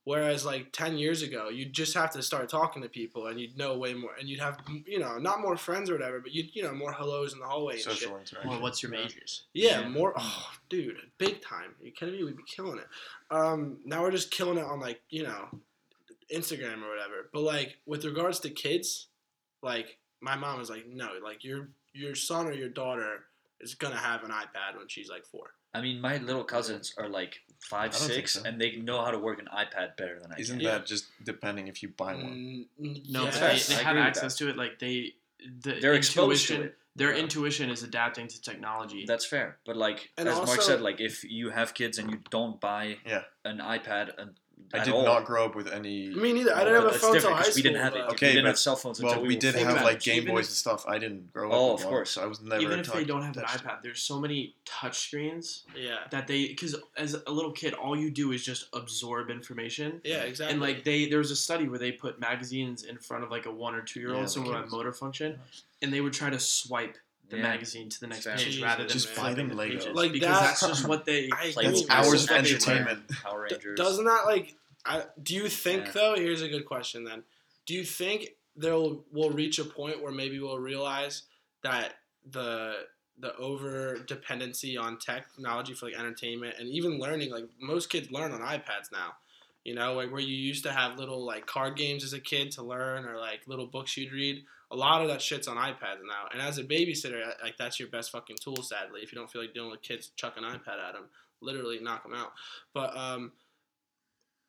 Whereas like ten years ago, you'd just have to start talking to people, and you'd know way more, and you'd have you know not more friends or whatever, but you'd you know more hellos in the hallway and shit. Interaction. Well, what's your majors? Yeah, Yeah. more. Oh, dude, big time. Are you kidding me? We'd be killing it. Um, now we're just killing it on like you know, Instagram or whatever. But like with regards to kids, like my mom is like, no, like your your son or your daughter is gonna have an iPad when she's like four. I mean, my little cousins are like five, I don't think six, so. and they know how to work an iPad better than I Isn't can. Yeah. that just depending if you buy one? Mm, No, yes. they, they have access to it. Like they, the They're exposed to intuition, it. their Yeah. intuition is adapting to technology. That's fair, but like And as Mark said, like if you have kids and you don't buy Yeah. an iPad, and I did all, not grow up with any. Me neither. I didn't have a phone until different, high 'cause school. we didn't have but- it. Okay, we didn't but- have cell phones until Well, we, we did have like. Game Even Boys if- and stuff. I didn't grow up. Oh, with of course. So I was never. Even if they don't have an touched it. iPad, there's so many touch screens Yeah. that they because as a little kid, all you do is just absorb information. Yeah. Exactly. And like they, there was a study where they put magazines in front of like a one or two year old, the someone with kids. motor function, and they would try to swipe the Yeah. magazine to the next Fair. page rather than Just buy flipping the Legos. pages. Like because that- that's just what they. I Play hate with that. hours of That's what they entertainment. Power D- Rangers. doesn't that like? I, do you think Yeah. though? Here's a good question then. Do you think there will will reach a point where maybe we'll realize that the the over dependency on technology for like entertainment and even learning like most kids learn on iPads now. You know, like where you used to have little like card games as a kid to learn or like little books you'd read. A lot of that shit's on iPads now. And as a babysitter, like that's your best fucking tool. Sadly, if you don't feel like dealing with kids, chuck an iPad at them, literally knock them out. But um,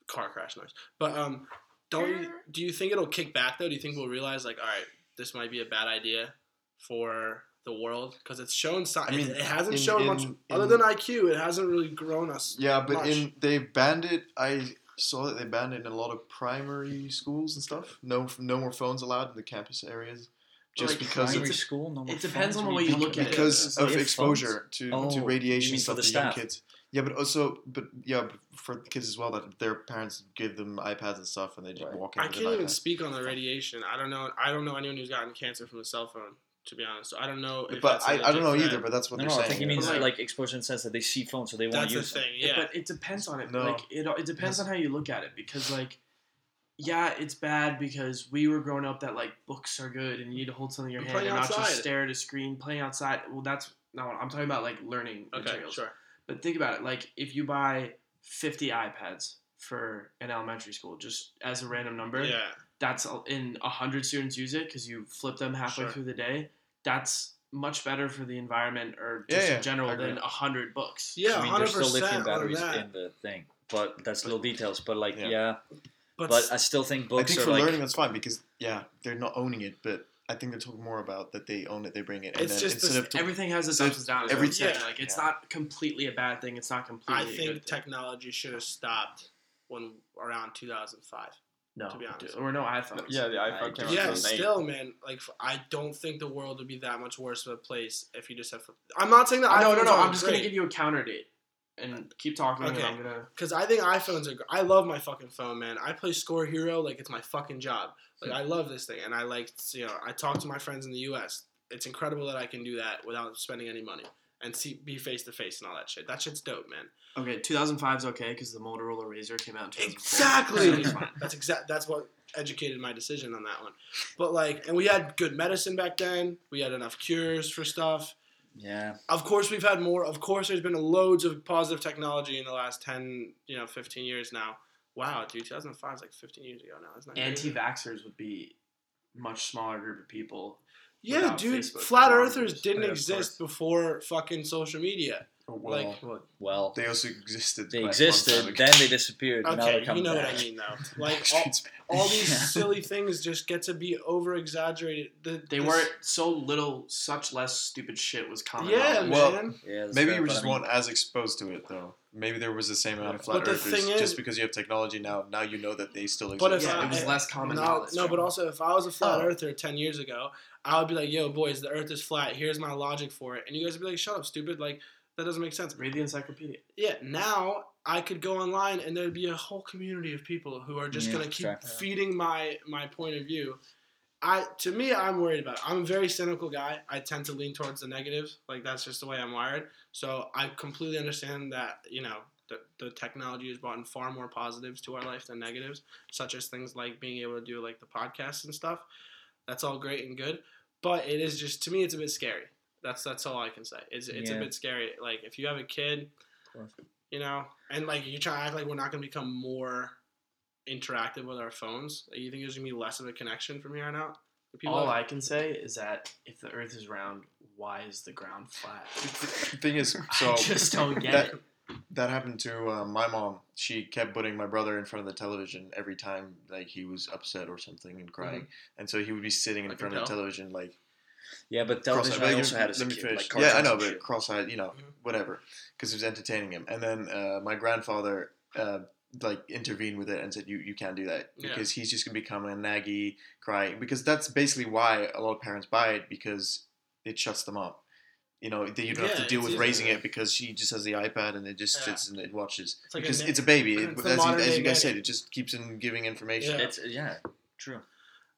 car crash noise. But um, don't you, do you think it'll kick back though? Do you think we'll realize like, all right, this might be a bad idea for the world because it's shown signs. I mean, it hasn't in- shown in- much other than IQ. It hasn't really grown us. Yeah, but much. in they banned it. I saw that they banned it in a lot of primary schools and stuff. No, no more phones allowed in the campus areas, just Like because primary of, school. No more it depends on the What way you look at it. because They of have exposure to, Oh, to radiation stuff for the to young kids. Yeah, but also, but yeah, for the kids as well that their parents give them iPads and stuff, and they just Right. walk in I can't even iPad. speak on the radiation. I don't know. I don't know anyone who's gotten cancer from a cell phone. To be honest, so I don't know. If But that's a I, I don't know either. But that's what No, they're no, I saying. think he means Like- like exposure in the sense that they see phones, so they want to the use them. thing. Yeah. But it depends on it. No. Like it, it depends on how you look at it because like yeah, it's bad because we were growing up that like books are good and you need to hold something in your And hand and playing not just stare at a screen. Playing outside, well, that's not what I'm talking about. Like learning okay, materials. sure. But think about it. Like if you buy 50 iPads for an elementary school, just as a random number, Yeah. That's in a- in 100 students use it because you flip them halfway Sure. through the day. That's much better for the environment or just yeah, in general I agree. than 100 books. Yeah, I mean, hundred there's still lithium batteries in the thing, but that's little details. But like, Yeah. yeah, But, but I still think books I books think are for like learning that's fine because yeah, they're not owning it, but I think they're talking more about that they own it, they bring it, and It's then just instead the- of to- Everything has its So ups and downs. every- Every Yeah. like it's Yeah. not completely a bad thing. It's not completely. I think good thing. technology should have stopped when around 2005. No, to be honest. or no iPhones. Yeah, the I iPhone came out. Yeah, in 2008. still, man. Like, I don't think the world would be that much worse of a place if you just have. I'm not saying that. No, no, iPhones no. aren't I'm just gonna give you a counter date and keep talking. Okay. And I'm gonna. Because I think iPhones are. gr- I love my fucking phone, man. I play Score Hero like it's my fucking job. Like hmm. I love this thing, and I like you know I talk to my friends in the U.S. It's incredible that I can do that without spending any money and see be face to face and all that shit. That shit's dope, man. Okay, 2005 is okay because the Motorola Razr came out in 2004. Exactly. So it's fine. That's exact. That's what educated my decision on that one. But like, and we had good medicine back then. We had enough cures for stuff. Yeah. Of course, we've had more. Of course, there's been loads of positive technology in the last ten, you know, fifteen years now. Wow, dude, 2005 is like 15 years ago now. Isn't that crazy? Anti-vaxxers would be much smaller group of people. Yeah, dude, Facebook. flat earthers didn't exist before fucking social media. Oh, well, like- Well, they also existed. they quite a long existed, then they disappeared. and now Okay, you know back. what I mean, though. Like all, all these silly things just get to be over exaggerated. The, They this- were so little, such less stupid shit was common. Yeah, knowledge. Well, man. Yeah, Maybe fair, you but just I mean, weren't as exposed to it though. Maybe there was the same amount of flat But the earthers. thing is- just because you have technology now, now you know that they still exist. But if Yeah, I, it was less common no, knowledge. no, but also if I was a flat Oh. earther ten years ago, I would be like, "Yo, boys, the Earth is flat. Here's my logic for it," and you guys would be like, "Shut up, stupid! Like that doesn't make sense." read the encyclopedia. Yeah, now I could go online and there'd be a whole community of people who are just Yeah, gonna keep sure. feeding my my point of view. I to me, I'm worried about. It. I'm a very cynical guy. I tend to lean towards the negatives. Like that's just the way I'm wired. So I completely understand that you know the, the technology has brought in far more positives to our life than negatives, such as things like being able to do like the podcasts and stuff. That's all great and good, but it is just to me, it's a bit scary. That's that's all I can say. It's it's a bit scary. Like if you have a kid, you know, and like you try to act like we're not going to become more interactive with our phones. Like, you think there's going to be less of a connection from here on out? The people All that- I can say is that if the Earth is round, why is the ground flat? the thing is, so I just don't get that, it. that happened to uh, my mom. She kept putting my brother in front of the television every time like he was upset or something and crying, and so he would be sitting in I front of the television like Yeah, but cross-eyed. I also had as a let me kid. finish. Like yeah, I know, but shit. cross-eyed, you know, Mhm. whatever, because it was entertaining him. And then uh, my grandfather uh, like intervened with it and said, "You you can't do that Yeah. because he's just gonna become a naggy, crying." Because that's basically why a lot of parents buy it because it shuts them up. You know, that you don't have to deal with raising it because she just has the iPad and it just Yeah. sits and it watches. It's like a because na- it's a baby. It, it's the as, you, as you guys nanny. said, it just keeps on giving information. Yeah. It's yeah, true.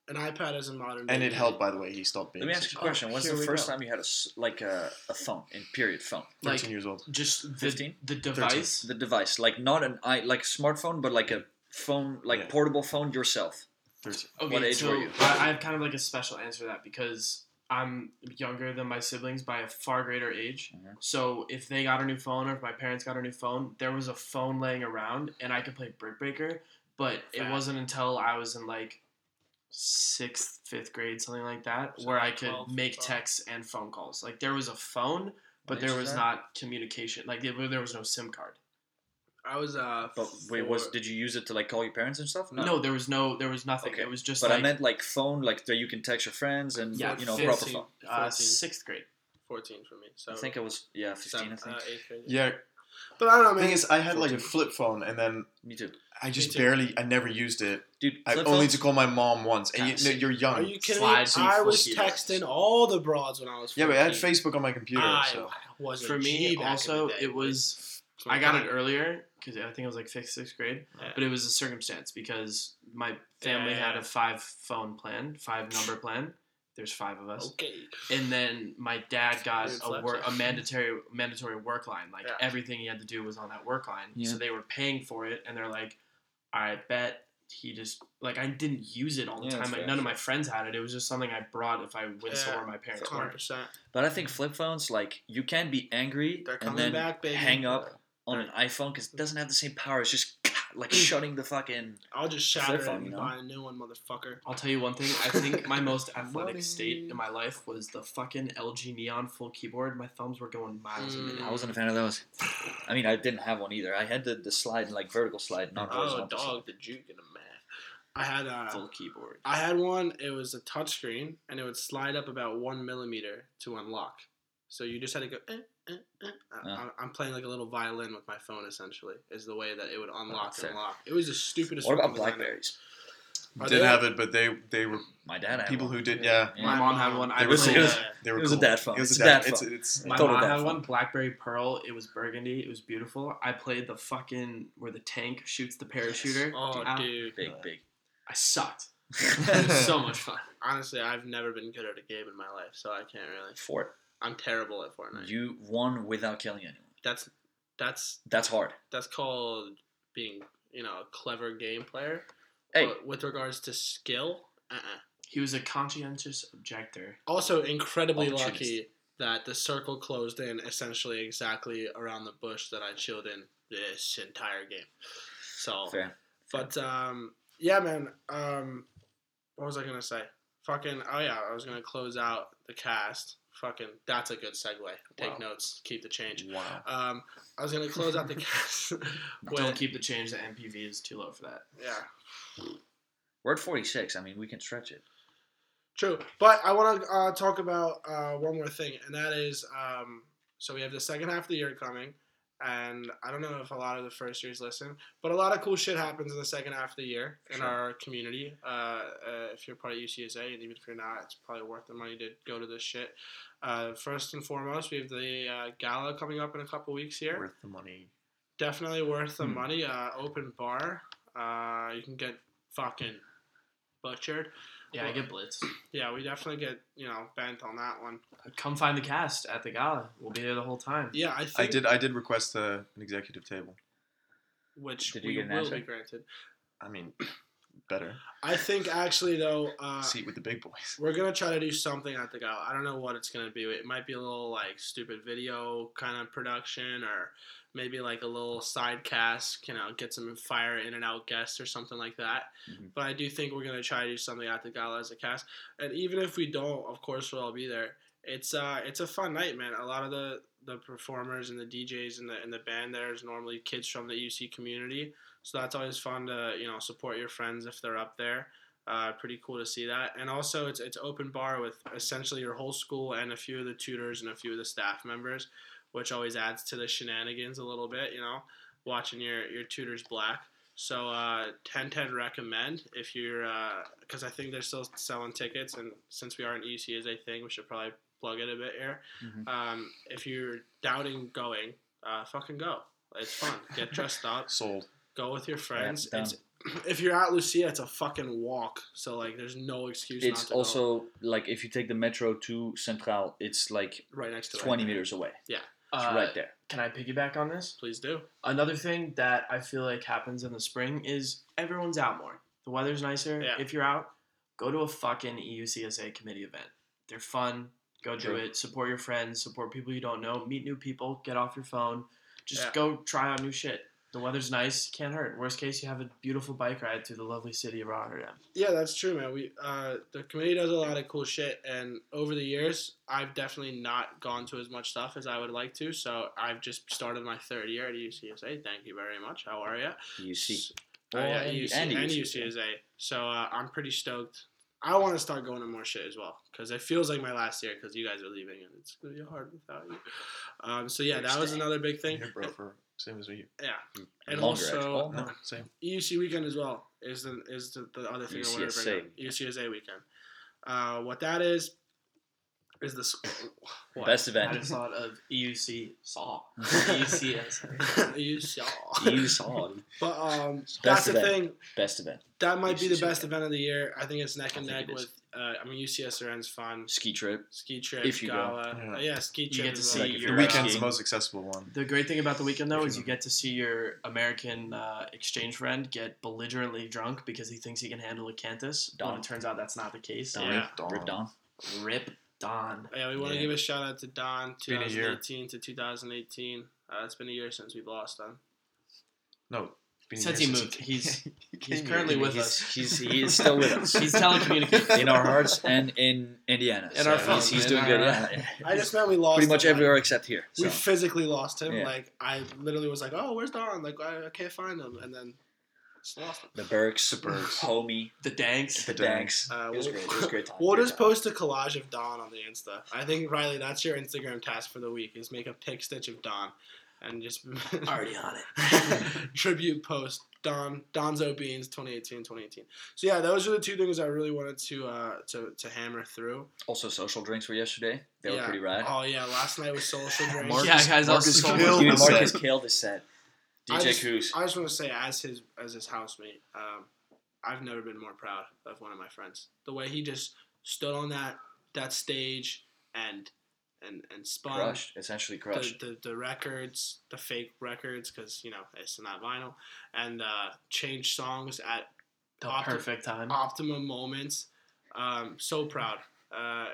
An iPad is a modern. And it helped, by the way. He stopped being Let me ask you a Oh, question. When's the first go. time you had a s- like a, a phone in period phone? 13 years old. just the, 15? the device. The device, like not an i like smartphone, but like a phone, like Yeah. portable phone yourself. 13. Okay, What age so were you? I, I have kind of like a special answer to that because I'm younger than my siblings by a far greater age. Mhm. So if they got a new phone or if my parents got a new phone, there was a phone laying around and I could play Brick Breaker. But it Fact. wasn't until I was in like sixth, fifth grade, something like that, So where I could 12, make 12. texts and phone calls. Like there was a phone, but there was that? not communication. Like there, there was no SIM card. I was uh. But wait, was did you use it to like call your parents and stuff? No, there was no, there was nothing. Okay, It was just But like I meant like phone, like that you can text your friends and yeah, you know fifth- proper phone. uh, sixth grade. fourteen for me? So I think it was yeah, fifteen. I think. uh, eighth grade. Yeah, But I don't know, the man. thing is, I had like a flip phone, and then Me too, I just barely, I never used it. dude. I only phones? to call my mom once, and Guys, you, no, you're young. Are you kidding Slide me? I was texting all the broads when I was. 14. yeah, but I had Facebook on my computer, I so was a For me, also, it was. I got it earlier because I think it was like fifth, sixth grade, Yeah. but it was a circumstance because my family Yeah. had a five phone plan, five number plan. There's five of us, Okay. and then my dad got a flex, work, a mandatory mandatory work line. Like Yeah. everything he had to do was on that work line, Yeah. so they were paying for it, and they're like, "I bet." He just like I didn't use it all the Yeah, time. Like fair, none of my friends had it. It was just something I brought if I went Yeah, somewhere my parents Hundred weren't. But I think flip phones, like you can be angry They're and then back, baby. hang up on an iPhone because it doesn't have the same power. It's just like shutting the fucking. I'll just shatter Flip it phone, and you know? buy a new one, motherfucker. I'll tell you one thing. I think my most athletic state in my life was the fucking LG Neon full keyboard. My thumbs were going miles a Mm. minute. I wasn't a fan of those. I mean, I didn't have one either. I had the, the slide, like vertical slide, not Oh, horizontal. dog, the juke in a man. I had a Full keyboard. I had one. It was a touchscreen, and it would slide up about one millimeter to unlock. So you just had to go. Eh, eh, eh. I-. I'm- I'm playing like a little violin with my phone. Essentially, is the way that it would unlock fair. and lock. It was the stupidest. What about fucking design. Blackberries? Are Didn't they- have it, but they they were My dad had people one. who did. Yeah, Yeah. My mom had one. I They were was It was- Yeah. they were It was a dad phone. It was It's a a dad. dad It's phone. it's My Total mom dad had phone. one, BlackBerry Pearl. It was burgundy. It was beautiful. I played the fucking where the tank shoots the parachuter. Oh, out. dude. Big, big. I sucked. It was so much fun. Honestly, I've never been good at a game in my life, so I can't really. Fort. I'm terrible at Fortnite. You won without killing anyone. That's that's That's hard. that's called being you know a clever game player. Hey, But with regards to skill, uh-uh. He was a conscientious objector. also incredibly lucky that the circle closed in essentially exactly around the bush that I chilled in this entire game. So, fair. but um, yeah, man. Um, what was I gonna say? Fucking oh yeah, I was gonna close out the cast. Fucking that's a good segue. Take Wow. notes, keep the change. wow. Um, I was gonna close out the cast. Don't keep the change. The MPV is too low for that. yeah, We're at 46. I mean, we can stretch it. True, but I want to uh, talk about uh, one more thing, and that is um, so we have the second half of the year coming, and I don't know if a lot of the first years listen, but a lot of cool shit happens in the second half of the year in Sure. our community. Uh, uh, if you're part of UCSA, and even if you're not, it's probably worth the money to go to this shit. Uh, first and foremost, we have the uh, gala coming up in a couple weeks here. Worth the money. Definitely worth the Hmm. money. Uh, open bar. Uh, you can get fucking butchered. Yeah, I get blitz. Yeah, we definitely get you know bent on that one. Come find the cast at the gala. We'll be there the whole time. Yeah, I think I did. I did request a, an executive table. which Did you we get an will answer? be granted. I mean, better I think actually though, uh, seat with the big boys. we're gonna try to do something at the gala. I don't know what it's gonna be. It might be a little like stupid video kind of production, or maybe like a little side cast. You know, get some fire in and out guests or something like that. Mhm. But I do think we're gonna try to do something at the gala as a cast. And even if we don't, of course we'll all be there. It's uh, it's a fun night, man. A lot of the the performers and the DJs and the and the band there is normally kids from the UC community. So that's always fun to you know support your friends if they're up there. Uh, pretty cool to see that, and also it's it's open bar with essentially your whole school and a few of the tutors and a few of the staff members, which always adds to the shenanigans a little bit. You know, watching your your tutors black. So uh, 1010 recommend if you're because I think they're still selling tickets, and since we are an ECSA thing, we should probably plug it a bit here. Mhm. Um, if you're doubting going, uh, fucking go. It's fun. Get dressed up. Sold. Go with your friends. it's, if you're at Lucia, it's a fucking walk. So like, there's no excuse. not It's to go. also like if you take the metro to Central, it's like right next to it. 20 meters away. It's Uh, right there. Can I piggyback on this? Please do. Another thing that I feel like happens in the spring is everyone's out more. The weather's nicer. Yeah. If you're out, go to a fucking EUCSA committee event. They're fun. Go do it. Support your friends. Support people you don't know. Meet new people. Get off your phone. Just Yeah. go try out new shit. The weather's nice. Can't hurt. Worst case, you have a beautiful bike ride through the lovely city of Rotterdam. Yeah, that's true, man. We uh, the committee does a lot of cool shit, and over the years, I've definitely not gone to as much stuff as I would like to. So I've just started my third year at UCSA. Thank you very much. How are you? You see. Oh, yeah, and- UC, and and, UCSA. UCSA. So uh, I'm pretty stoked. I want to start going to more shit as well because it feels like my last year because you guys are leaving and it's gonna be hard without you. Um, so yeah, that was another big thing. Here, bro, for same as we. Yeah, and Longer, also. No, same. EUC weekend as well is the is the, the other thing I wanted to bring up. UCSA weekend. Uh, what that is is the s- what? Best I just thought of EUC saw EUCSA. UCSA. you saw. But um, that's the thing. Best event. That might be the best event of the year. I think it's neck and neck with. Is. Uh, I mean, UCSRN's fun. Ski trip. Ski trip, If you go. gala. Yeah. Uh, yeah, ski You trip. get to see. Like your The you're weekend's the most accessible one. The great thing about the weekend, though, is you you get to see your American uh, exchange friend get belligerently drunk because he thinks he can handle a Cantus. When it turns out that's not the case. Don. Yeah. Dawn. Rip Don. Rip Don. Yeah, we want to Yeah. give a shout out to Don, been 2018 to 2018. Uh, it's been a year since we've lost Don. No. It's been Since year he moved, he's- he's currently with he's, us. He's, he is still with us. He's telecommunicating. in our hearts and in Indiana. In So our he's, phones, he's in doing our- good. Yeah. I just meant we lost. Pretty much him, like, everywhere except here. We physically lost him. Yeah. Like I literally was like, "Oh, where's Don?" Like I, I can't find him, and then Just. The Bergs, The Bergs. homie, The Danks. the The Danks. Uh, it was we'll- great. It was great time. We'll Great just time. post a collage of Don on the Insta. I think Riley, that's your Instagram task for the week: is make a pic stitch of Don, and just Already on it. tribute post Don Donzo Beans 2018 2018. So yeah, those are the two things I really wanted to uh, to to hammer through. Also, social drinks were yesterday. They were pretty rad. Oh yeah, last night was social drinks. Marcus- yeah, guys, I was Marcus so killed Dude, the Marcus killed the set. I DJ just- I just want to say, as his as his housemate, um, I've never been more proud of one of my friends. The way he just stood on that that stage and and and spun crushed. Essentially crushed. the, the, the records, the fake records, because you know it's not vinyl, and uh, change songs at the Opti- perfect time. optimum moments. Um, so proud. Uh,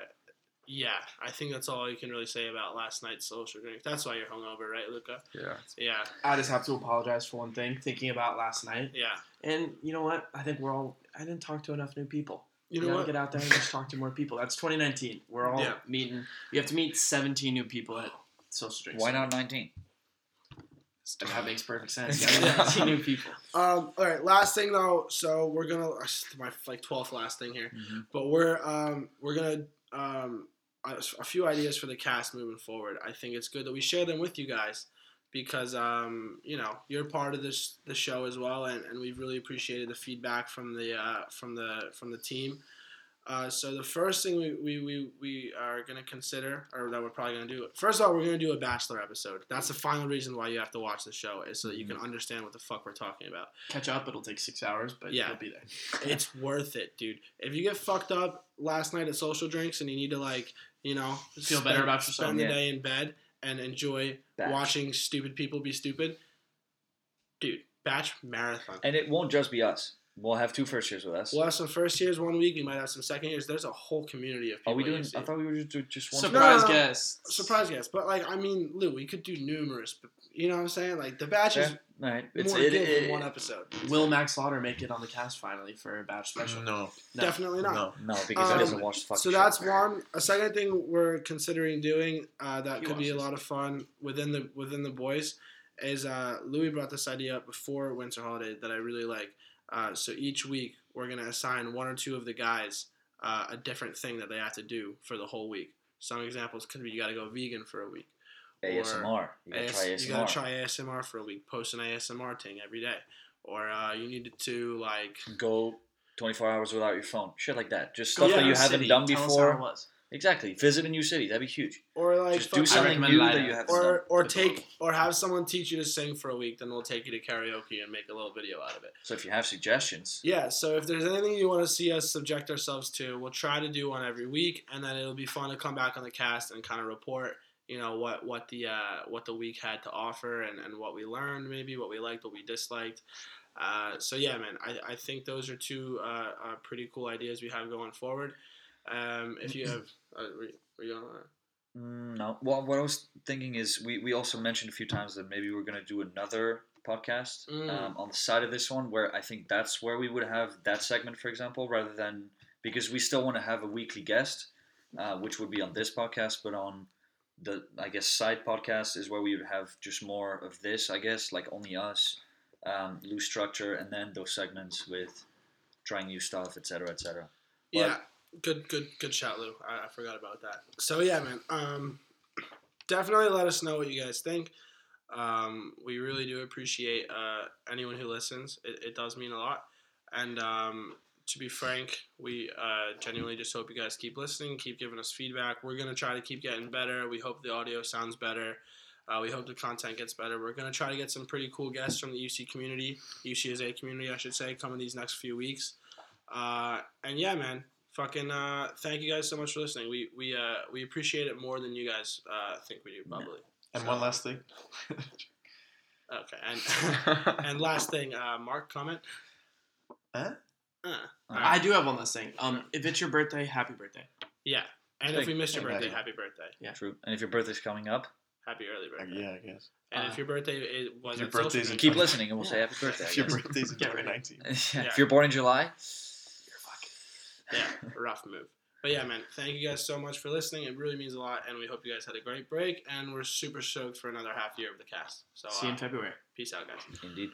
yeah, I think that's all you can really say about last night's social drink. That's why you're hungover, right, Luca? Yeah. Yeah, I just have to apologize for one thing. Thinking about last night, yeah. and you know what? I think we're all. I didn't talk to enough new people. You You know gotta what? get out there and just talk to more people. That's 2019. We're all Yeah. meeting. You have to meet 17 new people at social drinks. Why not 19? That makes perfect sense. You gotta meet 19 new people. Um, all right, last thing though. So we're gonna my like twelfth last thing here, but we're um, we're gonna um, a, a few ideas for the cast moving forward. I think it's good that we share them with you guys because um, you know you're part of this the show as well, and, and we've really appreciated the feedback from the uh, from the from the team. Uh, so the first thing we, we, we, we are going to consider, or that we're probably going to do, first of all, we're going to do a Bachelor episode. That's the final reason why you have to watch the show, is so that you can understand what the fuck we're talking about. Catch up. It'll take six hours, but Yeah. you'll be there. It's worth it, dude. If you get fucked up last night at social drinks and you need to like, you know, Feel better about yourself, spend the yeah. day in bed and enjoy Batch. watching stupid people be stupid, dude. Batch marathon. And it won't just be us. We'll have two first years with us. We'll have some first years one week. We might have some second years. There's a whole community of people. Are we you doing? see. I thought we were just doing just one. Surprise guests. surprise guests, but like I mean, Lou, we could do numerous. But you know what I'm saying? Like the batch is Yeah, all right. It's more it, good it, than one episode. Will Max Slaughter make it on the cast finally for a batch special? No, No. Definitely not. no. No, because he Um, doesn't watch the fucking So show. that's one. A second thing we're considering doing uh, that He could be a lot of fun within the within the boys is uh, Louis brought this idea up before winter holiday that I really like. Uh, so each week we're gonna assign one or two of the guys uh, a different thing that they have to do for the whole week. Some examples could be you got to go vegan for a week. ASMR. You gotta AS try You ASMR. gotta try ASMR for a week. Post an ASMR thing every day, or uh, you needed to like Go 24 hours without your phone. Shit like that. Just stuff that you haven't city, done tell us how it before. Exactly. Visit a new city. That'd be huge. or like Just do something new that you haven't done. or or take or have someone teach you to sing for a week, then we'll take you to karaoke and make a little video out of it. So if you have suggestions, Yeah, so if there's anything you want to see us subject ourselves to, we'll try to do one every week, and then it'll be fun to come back on the cast and kind of report, you know, what what the uh, what the week had to offer and, and what we learned, maybe what we liked, what we disliked. Uh, so yeah, man, I, I think those are two uh, uh, pretty cool ideas we have going forward. Um, if you have, uh, were, you- were you on that? Mm, no. Well, what I was thinking is we, we also mentioned a few times that maybe we're going to do another podcast Mm. um, on the side of this one where I think that's where we would have that segment, for example, rather than because we still want to have a weekly guest, uh, which would be on this podcast, but on the I guess side podcast is where we would have just more of this, I guess, like only us, um, loose structure, and then those segments with trying new stuff, etc., etc. Yeah, good, good, good shot, Lou. I, I forgot about that. So yeah, man. Um, definitely let us know what you guys think. Um, we really do appreciate uh, anyone who listens. It, it does mean a lot. And um, to be frank, we uh, genuinely just hope you guys keep listening, keep giving us feedback. We're gonna try to keep getting better. We hope the audio sounds better. Uh, we hope the content gets better. We're gonna try to get some pretty cool guests from the UC community, UCSA community, I should say, coming these next few weeks. Uh, and yeah, man, fucking uh, thank you guys so much for listening. We we uh, we appreciate it more than you guys uh, think we do, probably. And So- one last thing. Okay, and and last thing, uh, Mark, comment. Huh? Uh, I do have one last thing. Um, if it's your birthday, happy birthday. yeah, and if we missed your Thank birthday, you. happy birthday, Yeah. True. And if your birthday's coming up, happy early Uh, birthday. yeah, I guess. And Uh, if your birthday it was if your at social birthday's in drink- keep listening and we'll say happy birthday. I If your guess. birthday's in Get ready. 2019. Yeah. Yeah. If you're born in July, yeah, rough move. But yeah, man, thank you guys so much for listening. It really means a lot, and we hope you guys had a great break. And we're super stoked for another half year of the cast. So See you uh, in February. peace out, guys. indeed.